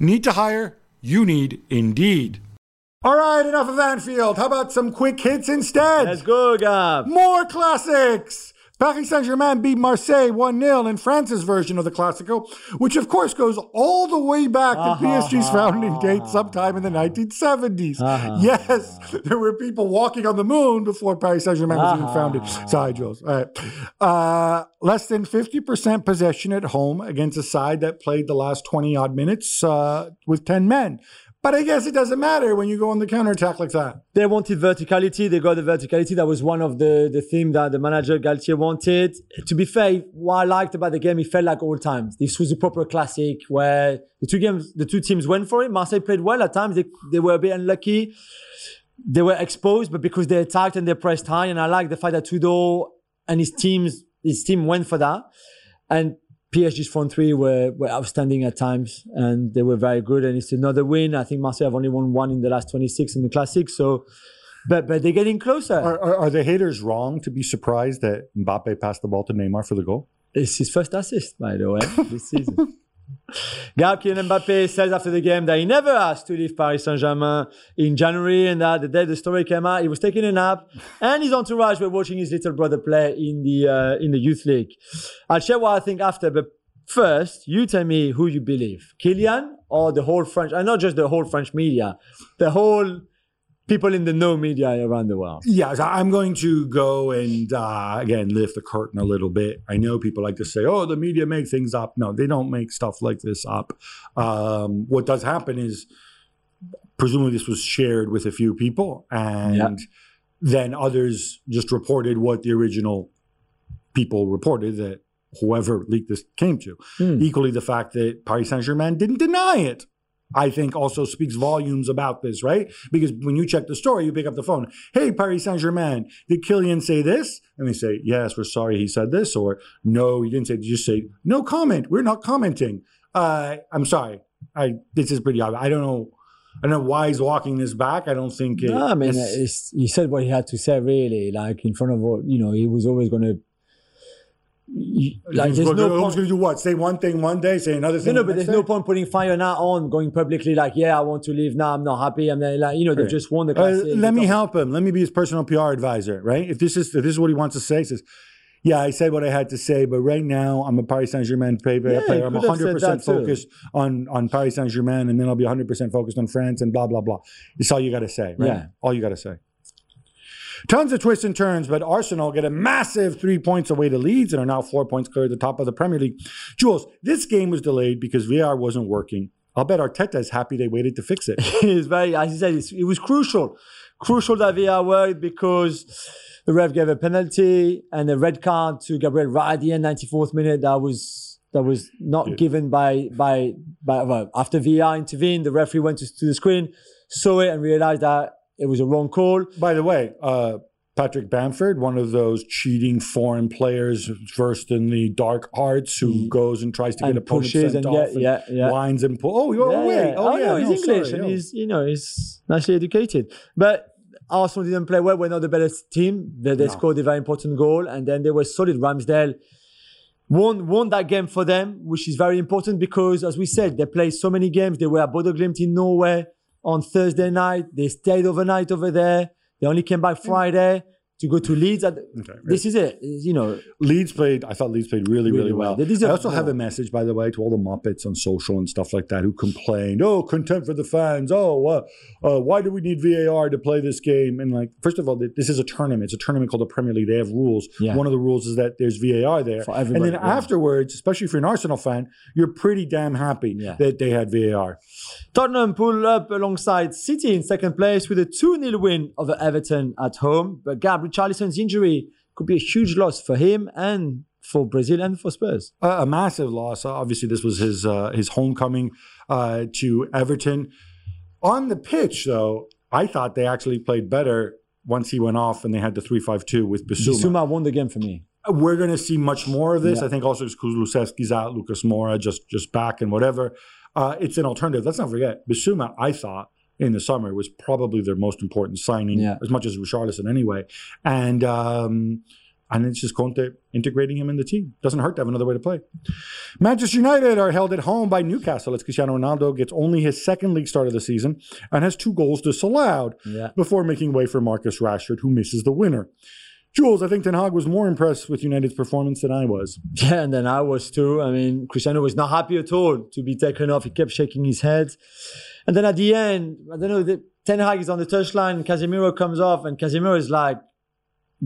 A: Need to hire? You need Indeed. All right, enough of Anfield. How about some quick hits instead?
B: Let's go, Gab.
A: More classics. Paris Saint Germain beat Marseille 1 0 in France's version of the Classico, which of course goes all the way back to PSG's founding date sometime in the 1970s. Yes, there were people walking on the moon before Paris Saint Germain was even founded. Sorry, Jules. All right. Uh, less than 50% possession at home against a side that played the last 20 odd minutes uh, with 10 men. But I guess it doesn't matter when you go on the counterattack like that.
B: They wanted verticality. They got the verticality. That was one of the the theme that the manager Galtier wanted. To be fair, what I liked about the game, it felt like old times. This was a proper classic where the two games, the two teams went for it. Marseille played well at times. They they were a bit unlucky. They were exposed, but because they attacked and they pressed high, and I like the fact that Tudor and his teams his team went for that. And PSG's front three were, were outstanding at times and they were very good. And it's another win. I think Marseille have only won one in the last 26 in the Classic. So, but but they're getting closer.
A: Are, are, are the haters wrong to be surprised that Mbappe passed the ball to Neymar for the goal?
B: It's his first assist, by the way, this season. Gab Kylian Mbappe says after the game that he never asked to leave Paris Saint-Germain in January and that the day the story came out, he was taking a nap and his entourage were watching his little brother play in the uh, in the youth league. I'll share what I think after, but first, you tell me who you believe, Kylian or the whole French, and not just the whole French media, the whole people in the no media around the world.
A: Yes, I- I'm going to go and uh, again lift the curtain a little bit. I know people like to say, "Oh, the media make things up." No, they don't make stuff like this up. Um, what does happen is, presumably, this was shared with a few people, and
B: Yeah.
A: then others just reported what the original people reported that whoever leaked this came to.
B: Hmm.
A: Equally, the fact that Paris Saint Germain didn't deny it. I think also speaks volumes about this, right? Because when you check the story, you pick up the phone. Hey, Paris Saint Germain, did Kylian say this? And they say, yes, we're sorry he said this. Or no, he didn't say, did you just say, no comment? We're not commenting. Uh, I'm sorry. I This is pretty obvious. I don't know. I don't know why he's walking this back. I don't think it.
B: No, I mean, he said what he had to say, really. Like in front of all, you know, he was always going to like there's no
A: always going to do what? Say one thing one day, say another thing.
B: no,
A: the
B: but there's no point putting fire now on, going publicly like, yeah, I want to leave now, I'm not happy. And then like, you know, they've
A: Right.
B: just won the
A: Uh, let me
B: They
A: help him. Let me be his personal PR advisor, right? If this is if this is what he wants to say, he says, "Yeah, I said what I had to say, but right now I'm a Paris Saint Germain player.
B: Yeah,
A: player. I'm 100% focused on on Paris Saint Germain, and then I'll be 100 percent focused on France and blah blah blah." It's all you got to say, right?
B: Yeah.
A: All you got to say. Tons of twists and turns, but Arsenal get a massive three points away to Leeds and are now four points clear at the top of the Premier League. Jules, this game was delayed because VR wasn't working. I'll bet Arteta is happy they waited to fix it.
B: it's very, as you said, it's, it was crucial. Crucial that VR worked because the ref gave a penalty and a red card to Gabriel right at the end, 94th minute. That was that was not given by by by well, after VR intervened. The referee went to, to the screen, saw it, and realized that it was a wrong call.
A: By the way, uh, Patrick Bamford, one of those cheating foreign players versed in the dark arts, who goes and tries to get
B: Mm. and
A: opponents
B: pushes
A: sent
B: and yeah,
A: and
B: yeah, yeah.
A: lines and pull. Oh, oh wait, oh, yeah,
B: no, he's
A: no,
B: English
A: sorry,
B: and
A: oh.
B: he's you know he's nicely educated. But Arsenal didn't play well. We're not the better team. They, they
A: No.
B: scored a very important goal, and then they were solid. Ramsdale won won that game for them, which is very important because, as we said, they played so many games. They were at Bodo Glimt in Norway on Thursday night. They stayed overnight over there. They only came back Friday to go to Leeds. At,
A: Okay.
B: This is it. You know,
A: Leeds played. I thought Leeds played really, really,
B: Really
A: well.
B: well.
A: I also have a message, by the way, to all the Muppets on social and stuff like that who complained. Oh, contempt for the fans. Oh, uh, uh, why do we need VAR to play this game? And like, first of all, this is a tournament. It's a tournament called the Premier League. They have rules.
B: Yeah.
A: One of the rules is that there's VAR there.
B: For
A: and then
B: yeah.
A: afterwards, especially if you're an Arsenal fan, you're pretty damn happy
B: Yeah.
A: that they had VAR.
B: Tottenham pulled up alongside City in second place with a 2 0 win over Everton at home. But Gab Richarlison's injury could be a huge loss for him and for Brazil and for Spurs.
A: a, a massive loss. Obviously, this was his uh, his homecoming uh, to Everton. On the pitch, though, I thought they actually played better once he went off and they had the three five two with Bissouma.
B: Suma won the game for me.
A: We're going to see much more of this.
B: Yeah.
A: I think also because Kulusevski's out, Lucas Moura just just back and whatever. Uh, it's an alternative. Let's not forget Bissouma. I thought in the summer was probably their most important signing,
B: Yeah.
A: as much as Richarlison anyway. And um, and it's just Conte integrating him in the team. Doesn't hurt to have another way to play. Manchester United are held at home by Newcastle as Cristiano Ronaldo gets only his second league start of the season and has two goals disallowed
B: Yeah.
A: before making way for Marcus Rashford, who misses the winner. Jules, I think Ten Hag was more impressed with United's performance than I was.
B: Yeah, and then I was too. I mean, Cristiano was not happy at all to be taken off. He kept shaking his head. And then at the end, I don't know, the, Ten Hag is on the touchline, Casemiro comes off, and Casemiro is like,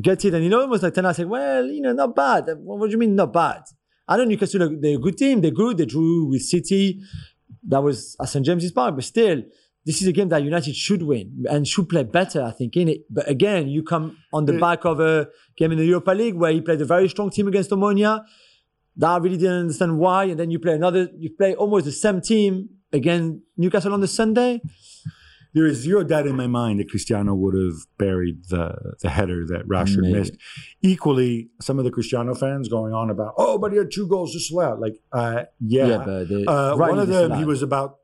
B: get it. And you know, almost like Ten Hag said, well, you know, not bad. What, do you mean, not bad? I don't know Newcastle, they're a good team. They're good. They drew with City. That was at St. James's Park. But still, this is a game that United should win and should play better, I think, in it. But again, you come on the
A: Yeah.
B: back of a game in the Europa League where he played a very strong team against Omonia. That I really didn't understand why. And then you play another, you play almost the same team against Newcastle on the Sunday.
A: There is zero doubt in my mind that Cristiano would have buried the, the header that Rashford
B: Maybe.
A: missed. Equally, some of the Cristiano fans going on about, oh, but he had two goals disallowed. Like, uh, yeah.
B: but
A: Uh, one of them, he was about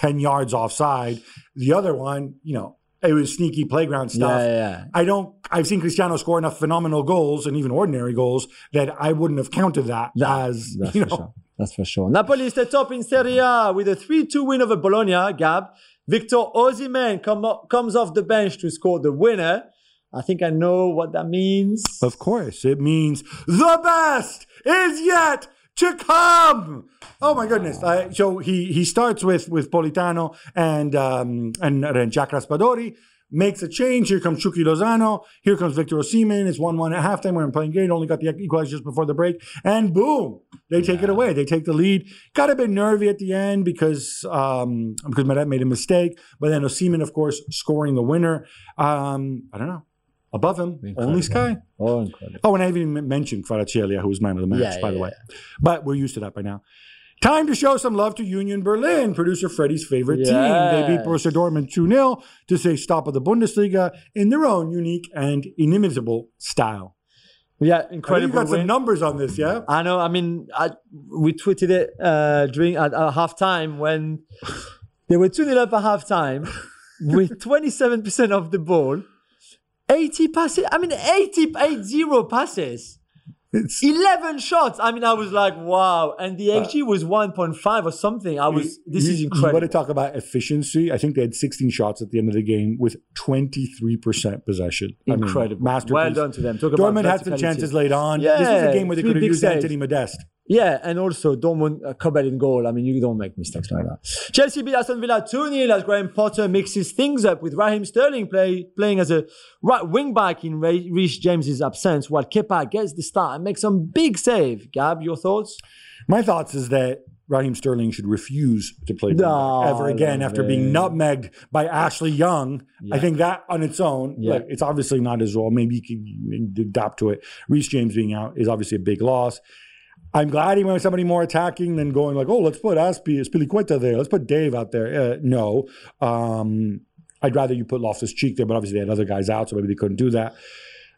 A: 10 yards offside. The other one, you know, it was sneaky playground stuff.
B: Yeah, yeah.
A: I don't, I've seen Cristiano score enough phenomenal goals and even ordinary goals that I wouldn't have counted that as,
B: That's
A: you
B: for sure. That's for sure. Napoli is the top in Serie A with a 3-2 win over Bologna. Gab, Victor Osimhen come o- comes off the bench to score the winner. I think I know what that means.
A: Of course, it means the best is yet to come. Oh my goodness! I, so he he starts with with Politano and um, and, and Jack Raspadori. Makes a change. Here comes Chucky Lozano. Here comes Victor Osimhen. It's one-one at halftime. We're playing great. Only got the equalizer just before the break, and boom, they take it away. They take the lead. Got a bit nervy at the end because um, because Meret made a mistake. But then Osimhen, of course, scoring the winner. Um, I don't know. Above him, only Sky.
B: Oh, incredible.
A: Oh, and I haven't even mentioned Kvaratskhelia, who was man of the match,
B: Yeah,
A: by
B: yeah,
A: the way. But we're used to that by now. Time to show some love to Union Berlin, producer Freddie's favorite team. They beat
B: Yes.
A: Borussia Dortmund 2 0 to say stop of the Bundesliga in their own unique and inimitable style.
B: Yeah,
A: incredible. you
B: incredible
A: got some numbers on this, yeah?
B: I know. I mean, I, we tweeted it uh, during at, at halftime when they were 2 0 up at halftime with 27% of the ball, 80 passes. I mean, 80, 80 passes.
A: It's,
B: 11 shots. I mean, I was like, wow. And the XG was 1.5 or something. I was, this
A: you,
B: is
A: You
B: incredible.
A: want to talk about efficiency? I think they had 16 shots at the end of the game with 23% possession. I mean,
B: Incredible.
A: masterpiece.
B: Well done to them. Talk about
A: Dortmund had some chances late on. Yeah, this was a game where they
B: three
A: could have used
B: saves.
A: Anthony Modeste.
B: Yeah, and also Dortmund uh, Kobel in goal. I mean, you don't make mistakes like that. Chelsea beat Aston Villa 2 0 as Graham Potter mixes things up with Raheem Sterling play, playing as a right wing back in Ray- Reece James's absence, while Kepa gets the start and makes some big save. Gab, your thoughts?
A: My thoughts is that Raheem Sterling should refuse to play
B: No,
A: ever again after being nutmegged by Ashley Young. I think that on its own,
B: Yeah.
A: like, it's obviously not his role. Maybe you can adapt to it. Reece James being out is obviously a big loss. I'm glad he went with somebody more attacking than going like, oh, let's put Aspi, Spilicueta there. Let's put Dave out there. Uh, no. Um, I'd rather you put Loftus Cheek there, but obviously they had other guys out, so maybe they couldn't do that.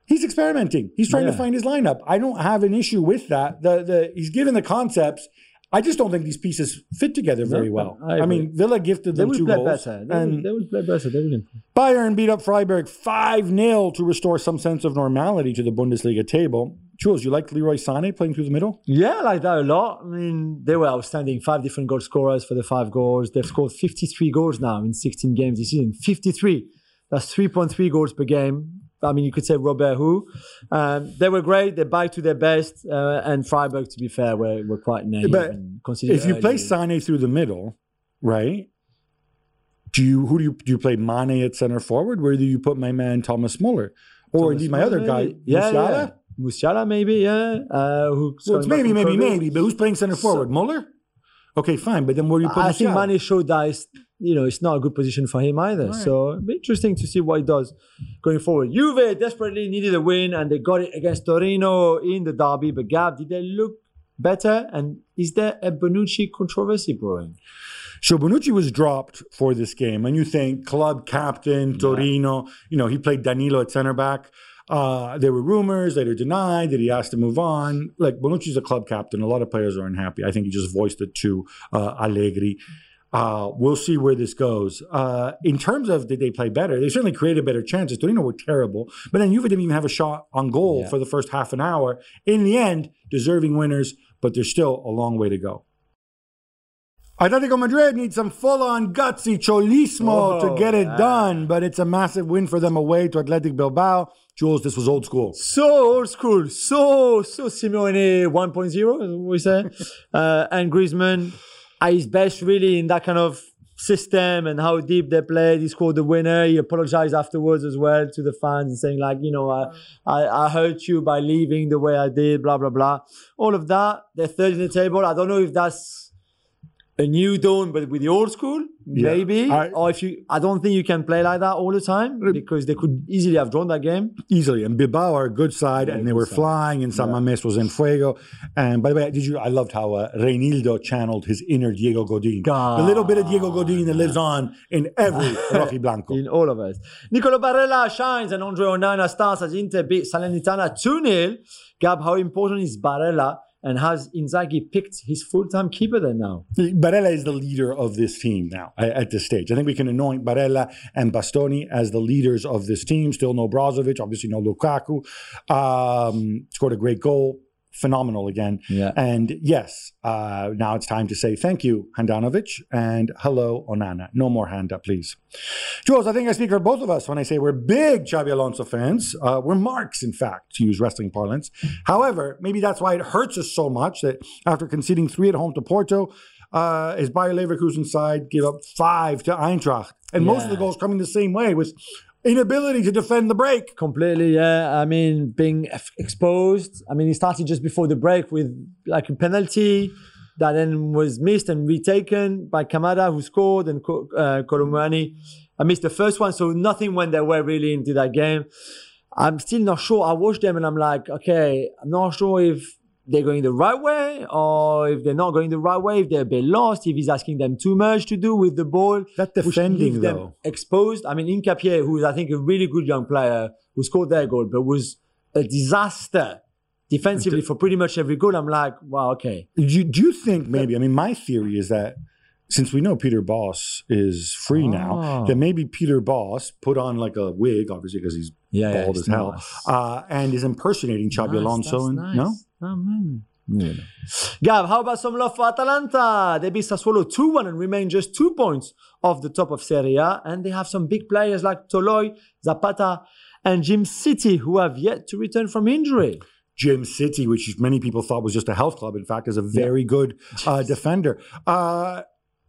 A: He's experimenting. He's trying to find his lineup. I don't have an issue with that. The the he's given the concepts. I just don't think these pieces fit together very well.
B: I
A: I, mean, Villa gifted
B: They
A: them two
B: play
A: goals,
B: better. They
A: and
B: they will play better. They improve.
A: Bayern beat up Freiburg 5 0 to restore some sense of normality to the Bundesliga table. Jules, you like Leroy Sané playing through the middle?
B: Yeah, I like that a lot. I mean, they were outstanding. Five different goal scorers for the five goals. They've scored 53 goals now in 16 games this season. 53. That's 3.3 goals per game. I mean, you could say Robert Who. Um, they were great. They're back to their best. Uh, and Freiburg, to be fair, were, were quite naive.
A: But If you play
B: early.
A: Sané through the middle, right? Do you who do you do you play Mane at center forward? Where do you put my man Thomas Muller? Or indeed my other guy,
B: yeah,
A: Musiala?
B: yeah. Musiala, maybe, yeah. Uh, who,
A: Well, it's maybe, maybe, maybe, but who's playing center forward? Muller? Okay, fine. But then where do you put
B: I think
A: Musiala?
B: Mane showed that it's, you know it's not a good position for him either. So it'll be interesting to see what he does going forward. Juve desperately needed a win and they got it against Torino in the derby. But Gab, did they look better? And is there a Bonucci controversy brewing?
A: So Bonucci was dropped for this game, and you think club captain Torino. You know he played Danilo at center back. Uh, there were rumors that are denied that he asked to move on. Like Bonucci's a club captain. A lot of players are unhappy. I think he just voiced it to uh, Allegri. Uh, we'll see where this goes. Uh, in terms of did they play better, they certainly created better chances. Torino were terrible, but then Juve didn't even have a shot on goal
B: Yeah.
A: for the first half an hour. In the end, deserving winners, but there's still a long way to go. Atletico Madrid needs some full-on gutsy cholismo to get it
B: yeah.
A: done, but it's a massive win for them away to Athletic Bilbao. Jules, this was old school.
B: So old school, so so Simeone 1.0, as we say, uh, and Griezmann at his best really in that kind of system and how deep they played. He scored the winner. He apologized afterwards as well to the fans and saying like, you know, I, I, I hurt you by leaving the way I did, blah blah blah. All of that. They're third in the table. I don't know if that's a new dawn, but with the old school, maybe.
A: I-
B: or if you, I don't think you can play like that all the time because they could easily have drawn that game.
A: Easily. And Bilbao are a good side, and they were
B: side.
A: flying, and San Mames was in fuego. And by the way, did you? I loved how uh, Reinildo channeled his inner Diego Godin. The little bit of Diego Godin that lives on in every Rojiblanco.
B: in all of us. Nicolo Barella shines and Andre Onana starts as Inter beat Salernitana 2 0. Gab, how important is Barella and has Inzaghi picked his full time keeper there now?
A: Barella is the leader of this team now at, at this stage. I think we can anoint Barella and Bastoni as the leaders of this team. Still no Brozovic, obviously no Lukaku. Um, scored a great goal. Phenomenal again.
B: Yeah.
A: And yes, uh, now it's time to say thank you, Handanovic, and hello, Onana. No more hand up, please. Jules, I think I speak for both of us when I say we're big Xabi Alonso fans. Uh, we're marks, in fact, to use wrestling parlance. However, maybe that's why it hurts us so much that after conceding three at home to Porto, uh, his Bayer Leverkusen side gave up five to Eintracht. And most of the goals coming the same way with inability to defend the break.
B: Completely, yeah. I mean, being exposed. I mean, he started just before the break with like a penalty that then was missed and retaken by Kamada, who scored, and uh, Kolo Muani. I missed the first one, so nothing went their way really into that game. I'm still not sure. I watched them and I'm like, okay, I'm not sure if they're going the right way or if they're not going the right way, if they're a bit lost, if he's asking them too much to do with the ball.
A: That defending,
B: them
A: though.
B: exposed. I mean, Hincapié, who's I think a really good young player who scored their goal, but was a disaster defensively for pretty much every goal. I'm like, wow, okay.
A: Do you, do you think maybe? I mean, my theory is that since we know Peter Bosz is free now,
B: Ah.
A: that maybe Peter Bosz put on like a wig, obviously because he's
B: Yeah,
A: bald
B: it's
A: as hell,
B: nice.
A: uh, and is impersonating Xabi
B: Nice,
A: Alonso.
B: that's
A: And
B: nice.
A: no,
B: Oh, man. Yeah. Gab, how about some love for Atalanta? They beat Sassuolo 2 1 and remain just two points off the top of Serie A. And they have some big players like Toloi, Zapata, and Djimsiti who have yet to return from injury.
A: Djimsiti, which many people thought was just a health club, in fact, is a very good uh, defender. Uh,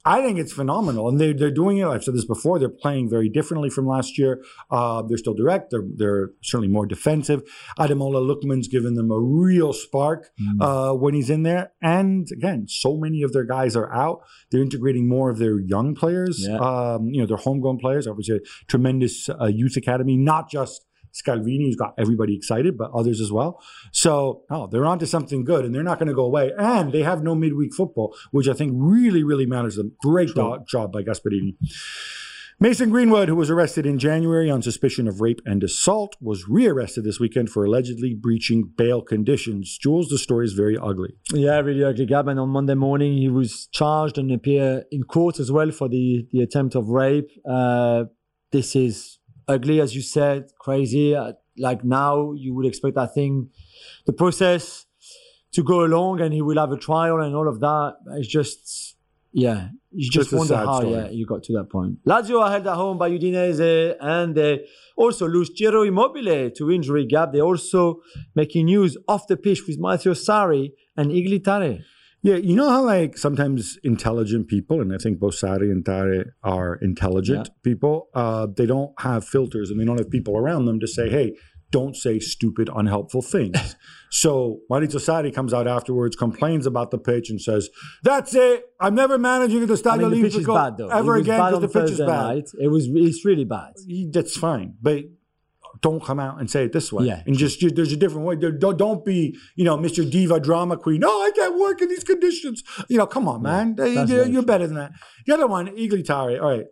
A: I think it's phenomenal, and they, they're doing it. I've said this before. They're playing very differently from last year. Uh, they're still direct. They're, they're certainly more defensive. Ademola Lookman's given them a real spark uh, when he's in there. And again, so many of their guys are out. They're integrating more of their young players.
B: Yeah.
A: Um, you know, their homegrown players. Obviously, a tremendous uh, youth academy, not just Scalvini, who's got everybody excited, but others as well. So, oh, they're onto something good, and they're not going to go away. And they have no midweek football, which I think really, really matters them. Great do- job by Gasperini. Mason Greenwood, who was arrested in January on suspicion of rape and assault, was rearrested this weekend for allegedly breaching bail conditions. Jules, the story is very ugly.
B: Yeah, really ugly Gab. And on Monday morning, he was charged and appear in court as well for the, the attempt of rape. Uh, this is ugly, as you said, crazy. Uh, like now, you would expect that thing, the process to go along and he will have a trial and all of that. It's just, yeah, you just
A: Just
B: wonder how
A: story.
B: yeah, you got to that point. Lazio are held at home by Udinese and they also lose Ciro Immobile to injury Gab. They're also making news off the pitch with Matteo Sarri and Igli Tare.
A: Yeah, you know how like sometimes intelligent people, and I think both Sarri and Tare are intelligent people, uh, they don't have filters and they don't have people around them to say, hey, don't say stupid, unhelpful things. so Maurizio Sarri comes out afterwards, complains about the pitch, and says, That's it. I'm never managing at the
B: I
A: Stadio
B: mean, the pitch is bad though.
A: ever
B: it was
A: again
B: bad
A: because the pitch is bad.
B: night. It was it's really bad.
A: That's fine, but don't come out and say it this way.
B: Yeah,
A: and just you- there's a different way. Don't, don't be, you know, Mr. Diva drama queen. No, I can't work in these conditions. You know, come on, man.
B: that's
A: you, you're, better than that. The other one, Igli Tare. All right.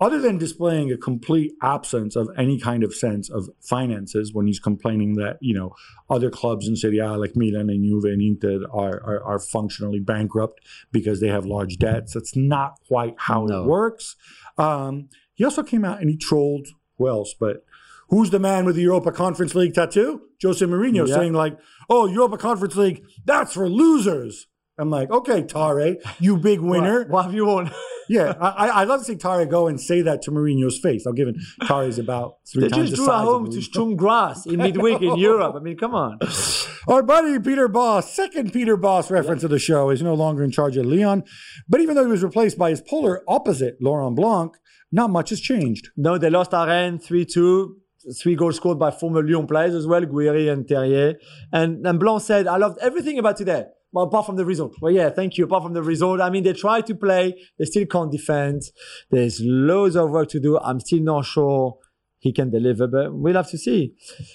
A: Other than displaying a complete absence of any kind of sense of finances when he's complaining that, you know, other clubs in Serie A like Milan and Juve and Inter are, are, are functionally bankrupt because they have large debts. That's not quite how
B: No.
A: it works. Um, he also came out and he trolled who else? But who's the man with the Europa Conference League tattoo? Jose Mourinho
B: Yeah.
A: saying like, "Oh, Europa Conference League, that's for losers." I'm like, okay, Tare, you big winner.
B: What, what have you won?
A: Yeah, I, I- I'd love to see Tare go and say that to Mourinho's face. I'll give it. Tare's about three
B: they
A: times
B: just
A: the
B: drew
A: size
B: home to. Sturm Graz in midweek in Europe. I mean, come on.
A: Our buddy Peter Bosz, second Peter Bosz reference of the show, is no longer in charge of Lyon. But even though he was replaced by his polar opposite, Laurent Blanc, not much has changed.
B: No, they lost at 3 2. Three goals scored by former Lyon players as well, Gouiri and Terrier. And, and Blanc said, I loved everything about today. Well, apart from the result. Well, yeah, thank you. Apart from the result, I mean, they try to play, they still can't defend. There's loads of work to do. I'm still not sure he can deliver, but we'll have to see.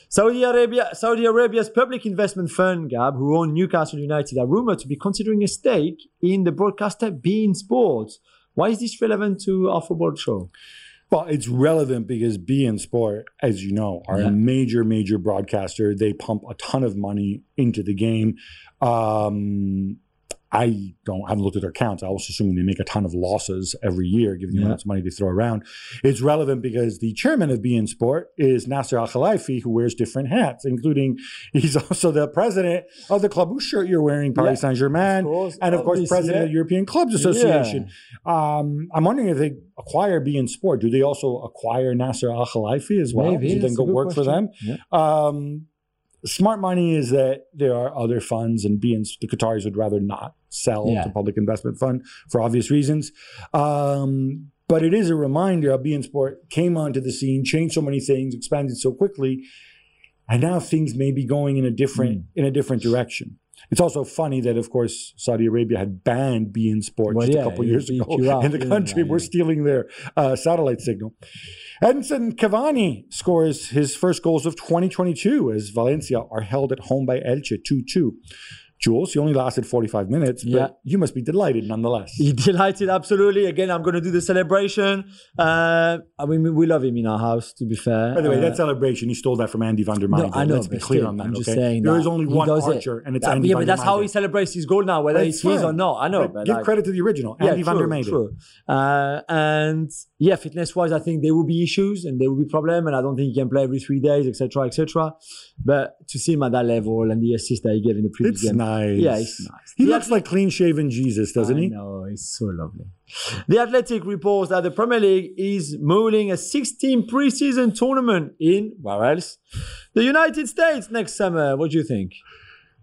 B: Saudi Arabia, Saudi Arabia's public investment fund, Gab, who own Newcastle United, are rumored to be considering a stake in the broadcaster beIN Sports. Why is this relevant to our football show?
A: Well, it's relevant because beIN Sport, as you know, are
B: Yeah.
A: a major, major broadcaster. They pump a ton of money into the game. Um, I don't I haven't looked at their accounts. I was assuming they make a ton of losses every year, given the
B: Yeah.
A: amounts of money they throw around. It's relevant because the chairman of beIN Sport is Nasser Al Khelaifi, who wears different hats, including he's also the president of the club whose shirt you're wearing, Paris
B: Yeah.
A: Saint Germain,
B: Of course,
A: and of course,
B: obviously,
A: president
B: yeah.
A: of the European Clubs Association. Um, I'm wondering if they acquire beIN Sport, do they also acquire Nasser Al Khelaifi as well?
B: Maybe,
A: he then go work for them? Um, smart money is that there are other funds, and B and the Qataris would rather not sell
B: Yeah.
A: to public investment fund for obvious reasons. Um, but it is a reminder how beIN Sport came onto the scene, changed so many things, expanded so quickly, and now things may be going in a different
B: Hmm.
A: in a different direction. It's also funny that, of course, Saudi Arabia had banned beIN Sport
B: Well,
A: just
B: yeah,
A: a couple years ago in the country.
B: it?
A: We're stealing their uh, satellite signal. Edinson Cavani scores his first goals of 2022 as Valencia are held at home by Elche 2 2. Jules, he only lasted 45 minutes, but
B: Yeah.
A: you must be delighted nonetheless.
B: He delighted, absolutely. Again, I'm going to do the celebration. Uh, I mean, we love him in our house, to be fair.
A: By the way,
B: Uh,
A: that celebration, he stole that from Andy van der
B: no, I know,
A: Let's be clear
B: still,
A: on that,
B: I'm just
A: okay?
B: saying
A: There is only one
B: does it.
A: archer, and it's
B: That-
A: Andy
B: yeah, but that's how he celebrates his goal now, whether
A: It's
B: his or not. I know,
A: But
B: but
A: give
B: like,
A: credit to the original,
B: yeah,
A: Andy van der Meyde.
B: true. Uh, and yeah, fitness wise, I think there will be issues and there will be problem, and I don't think he can play every three days, etc., etc. But to see him at that level and the assist that he gave in the previous
A: It's
B: game,
A: nice.
B: yeah, it's nice.
A: He
B: The
A: looks like clean shaven Jesus, doesn't
B: I
A: he?
B: know, it's so lovely. The Athletic reports that the Premier League is mulling a 16 preseason tournament in, where else? The United States next summer. What do you think?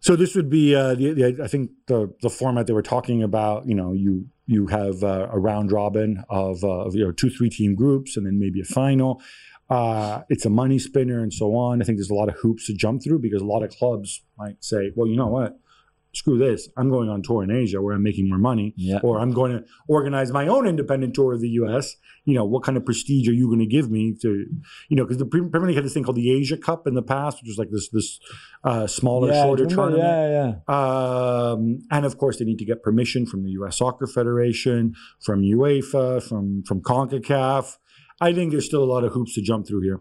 A: So this would be uh, the, the I think the the format they were talking about. You know, you you have uh, a round robin of, uh, of you know two three team groups and then maybe a final. Uh, it's a money spinner and so on. I think there's a lot of hoops to jump through because a lot of clubs might say, well, you know what, screw this. I'm going on tour in Asia where I'm making more money,
B: Yeah.
A: or I'm going to organize my own independent tour of the U.S. You know, what kind of prestige are you going to give me to, you know, because the Premier League had this thing called the Asia Cup in the past, which was like this this uh, smaller, shorter tournament.
B: Yeah, yeah.
A: Um, and of course, they need to get permission from the U.S. Soccer Federation, from UEFA, from from CONCACAF. I think there's still a lot of hoops to jump through here.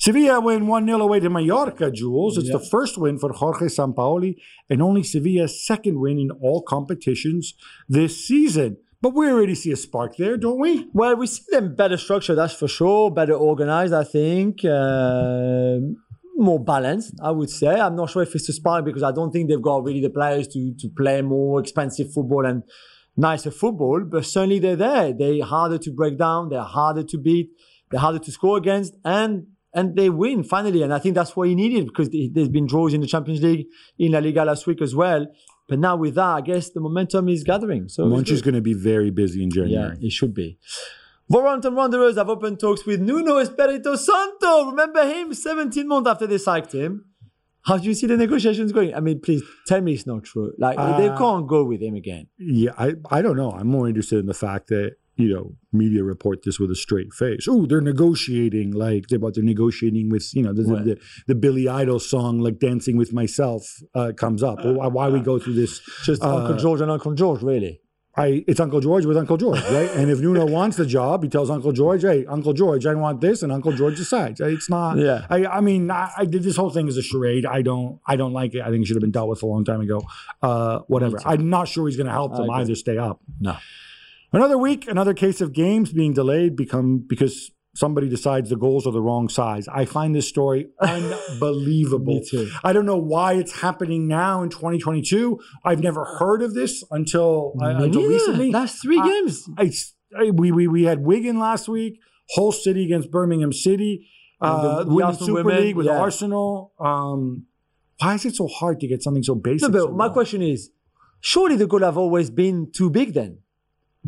A: Sevilla win 1 0 away to Mallorca, Jules. It's
B: Yeah.
A: the first win for Jorge Sampaoli and only Sevilla's second win in all competitions this season. But we already see a spark there, don't we?
B: Well, we see them better structured, that's for sure. Better organized, I think. Uh, more balanced, I would say. I'm not sure if it's a spark because I don't think they've got really the players to to play more expensive football and nicer football. But certainly they're there. They're harder to break down. They're harder to beat. They're harder to score against, and and they win finally. And I think that's what he needed because there's been draws in the Champions League, in La Liga last week as well. But now with that, I guess the momentum is gathering. So Monchi
A: is going to be very busy in January.
B: Yeah, it should be. Wolverhampton Wanderers have opened talks with Nuno Espirito Santo. Remember him 17 months after they sacked him. How do you see the negotiations going? I mean, please tell me it's not true. Like they
A: Uh,
B: can't go with him again.
A: Yeah, I, I don't know. I'm more interested in the fact that, you know, media report this with a straight face. Oh, they're negotiating like they're about they're negotiating with, you know, the,
B: Right.
A: the, the Billy Idol song like Dancing with Myself uh, comes up. Well, why, why we go through this?
B: Just
A: uh,
B: Uncle George and Uncle George, really.
A: I it's Uncle George with Uncle George, right? and if Nuno wants the job, he tells Uncle George, "Hey, Uncle George, I want this," and Uncle George decides. It's not.
B: Yeah.
A: I, I mean, I, I did this whole thing as a charade. I don't. I don't like it. I think it should have been dealt with a long time ago. Uh, whatever. I'm not sure he's going to help them either stay up.
B: No.
A: Another week, another case of games being delayed become because somebody decides the goals are the wrong size. I find this story unbelievable.
B: Me too.
A: I don't know why it's happening now in 2022. I've never heard of this until, uh, until recently.
B: That's three games.
A: It's I- we we we had Wigan last week, Hull City against Birmingham City,
B: the-
A: uh,
B: the
A: Women's Super
B: women,
A: League with
B: yeah.
A: Arsenal. Um, why is it so hard to get something so
B: No,
A: basic?
B: but
A: so
B: my
A: wrong?
B: question is, surely the goal have always been too big then?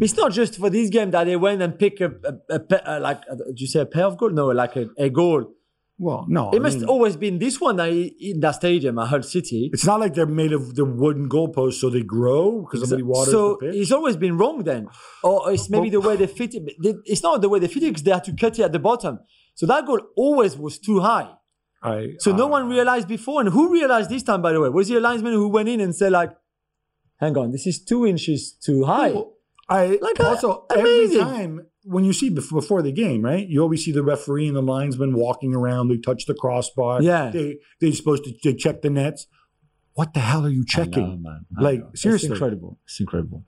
B: It's not just for this game that they went and pick a, a, a, pa- uh, like, uh, did you say a pair of goal? No, like a, a goal.
A: Well, no,
B: It
A: I
B: must
A: mean,
B: always been this one that in that stadium at Hull City.
A: It's not like they're made of the wooden goalposts so they grow because somebody waters
B: so
A: the pitch.
B: it's always been wrong then, or it's maybe the way they fit it. It's not the way they fit it because they had to cut it at the bottom. So that goal always was too high.
A: I,
B: So no one realized before, and who realized this time? By the way, was the linesman who went in and said like, "Hang on, this is two inches too high."
A: Well, I
B: Like, uh,
A: also every time when you see before, the game, right? You always see the referee and the linesman walking around. They touch the crossbar.
B: Yeah.
A: they they're supposed to they check the nets. What the hell are you checking?
B: man.
A: Like, seriously.
B: It's incredible. It's incredible.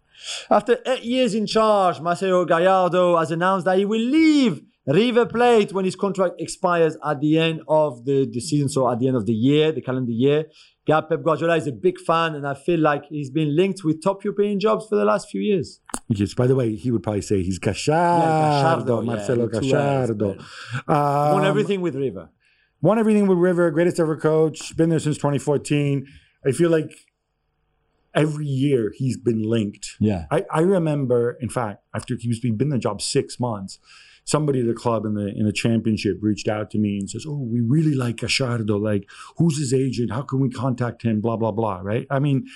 B: After eight years in charge, Marcelo Gallardo has announced that he will leave River Plate when his contract expires at the end of the, the season, so at the end of the year, the calendar year. Gab Pep Guardiola is a big fan, and I feel like he's been linked with top European jobs for the last few years.
A: Yes. By the way, he would probably say he's Gallardo,
B: yeah,
A: Marcelo
B: two L's,
A: Gallardo.
B: Won
A: Um,
B: everything with River.
A: won everything with River, greatest ever coach, been there since 2014. I feel like every year he's been linked.
B: Yeah.
A: I, I remember, in fact, after he was he'd been in the job six months, somebody at the club in the in the championship reached out to me and says, "Oh, we really like Gashardo. Like, who's his agent? How can we contact him? Blah blah blah." Right? I mean,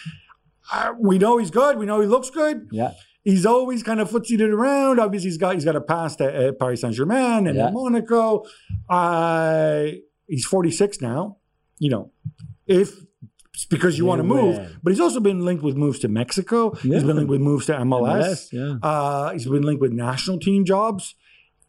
A: uh, we know he's good. We know he looks good.
B: Yeah.
A: He's always kind of footsied it around. Obviously, he's got he's got a past at, at Paris Saint Germain and
B: Yeah.
A: at Monaco. Uh, he's 46 now. You know, if it's because you want to move,
B: Yeah.
A: but he's also been linked with moves to Mexico.
B: Yeah.
A: He's been linked with moves to MLS.
B: yeah.
A: Uh, he's been linked with national team jobs.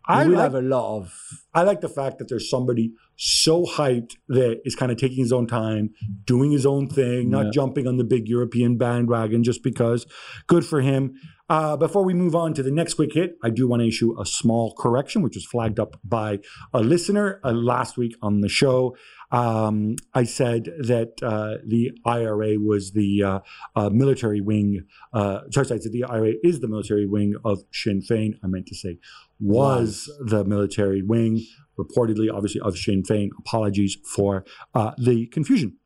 A: I
B: will
A: like,
B: have a lot of.
A: I like the fact that there's somebody so hyped that is kind of taking his own time, doing his own thing, not
B: Yeah.
A: jumping on the big European bandwagon just because. Good for him. Uh, before we move on to the next quick hit, I do want to issue a small correction, which was flagged up by a listener uh, last week on the show. Um, I said that uh, the IRA was the uh, uh, military wing. Uh, sorry, I said the IRA is the military wing of Sinn Féin. I meant to say was the military wing, reportedly, obviously, of Sinn Féin. Apologies for uh, the confusion.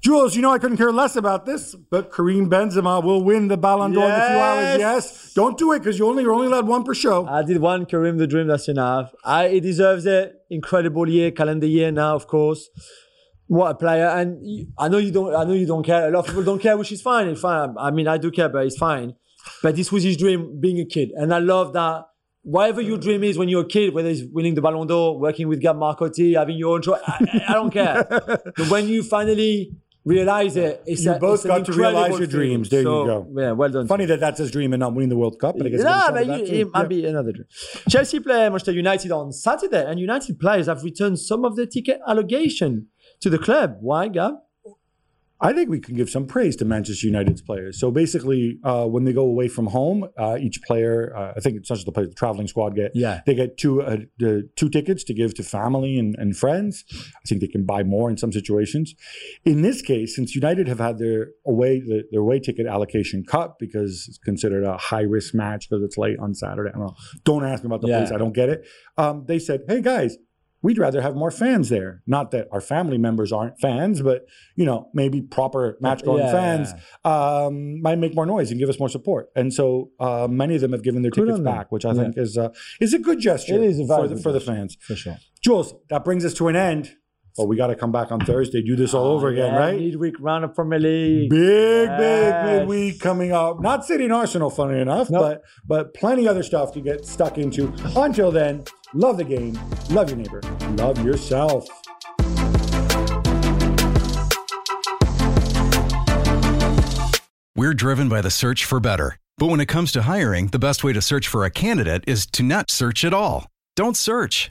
A: Jules, you know I couldn't care less about this, but Karim Benzema will win the Ballon d'Or in a few hours.
B: Yes.
A: Yes, don't do it because you only you're only allowed one per show.
B: I did one Kareem the Dream. That's enough. I, he deserves it. Incredible year, calendar year now, of course. What a player! And you, I know you don't. I know you don't care. A lot of people don't care, which is fine. It's fine. I mean, I do care, but it's fine. But this was his dream, being a kid, and I love that. Whatever your dream is when you're a kid, whether it's winning the Ballon d'Or, working with Gab Marcotti, having your own show, I, I don't care. but when you finally realize it, it's
A: You
B: a,
A: both got to realize your dreams. There you go.
B: Yeah, well done.
A: Funny that that's his dream and not winning the World Cup, but I guess it's
B: but you, it might
A: Yeah.
B: be another dream. Chelsea play Manchester United on Saturday, and United players have returned some of the ticket allocation to the club. Why, Gab?
A: I think we can give some praise to Manchester United's players. So basically, uh, when they go away from home, uh, each player, uh, I think it's not just the players, the traveling squad get,
B: Yeah.
A: they get two uh, the two tickets to give to family and, and friends. I think they can buy more in some situations. In this case, since United have had their away the, their away ticket allocation cut because it's considered a high risk match because it's late on Saturday. I don't know. Don't ask me about the
B: Yeah.
A: place. I don't get it. Um, they said, "Hey guys." We'd rather have more fans there. Not that our family members aren't fans, but you know, maybe proper match going
B: Yeah,
A: fans um, might make more noise and give us more support. And so uh, many of them have given their
B: Good
A: tickets back, which I
B: Yeah.
A: think is uh, is a good gesture
B: It is a
A: for the, for the fans.
B: For sure.
A: Jules, that brings us to an end. But we got to come back on Thursday, do this all oh, over again,
B: Yeah,
A: right?
B: Midweek round of Premier League.
A: Big, big
B: Yes.
A: midweek coming up. Not City and Arsenal, funny enough,
B: Nope.
A: but but plenty other stuff to get stuck into. Until then, love the game, love your neighbor, love yourself.
D: We're driven by the search for better. But when it comes to hiring, the best way to search for a candidate is to not search at all. Don't search,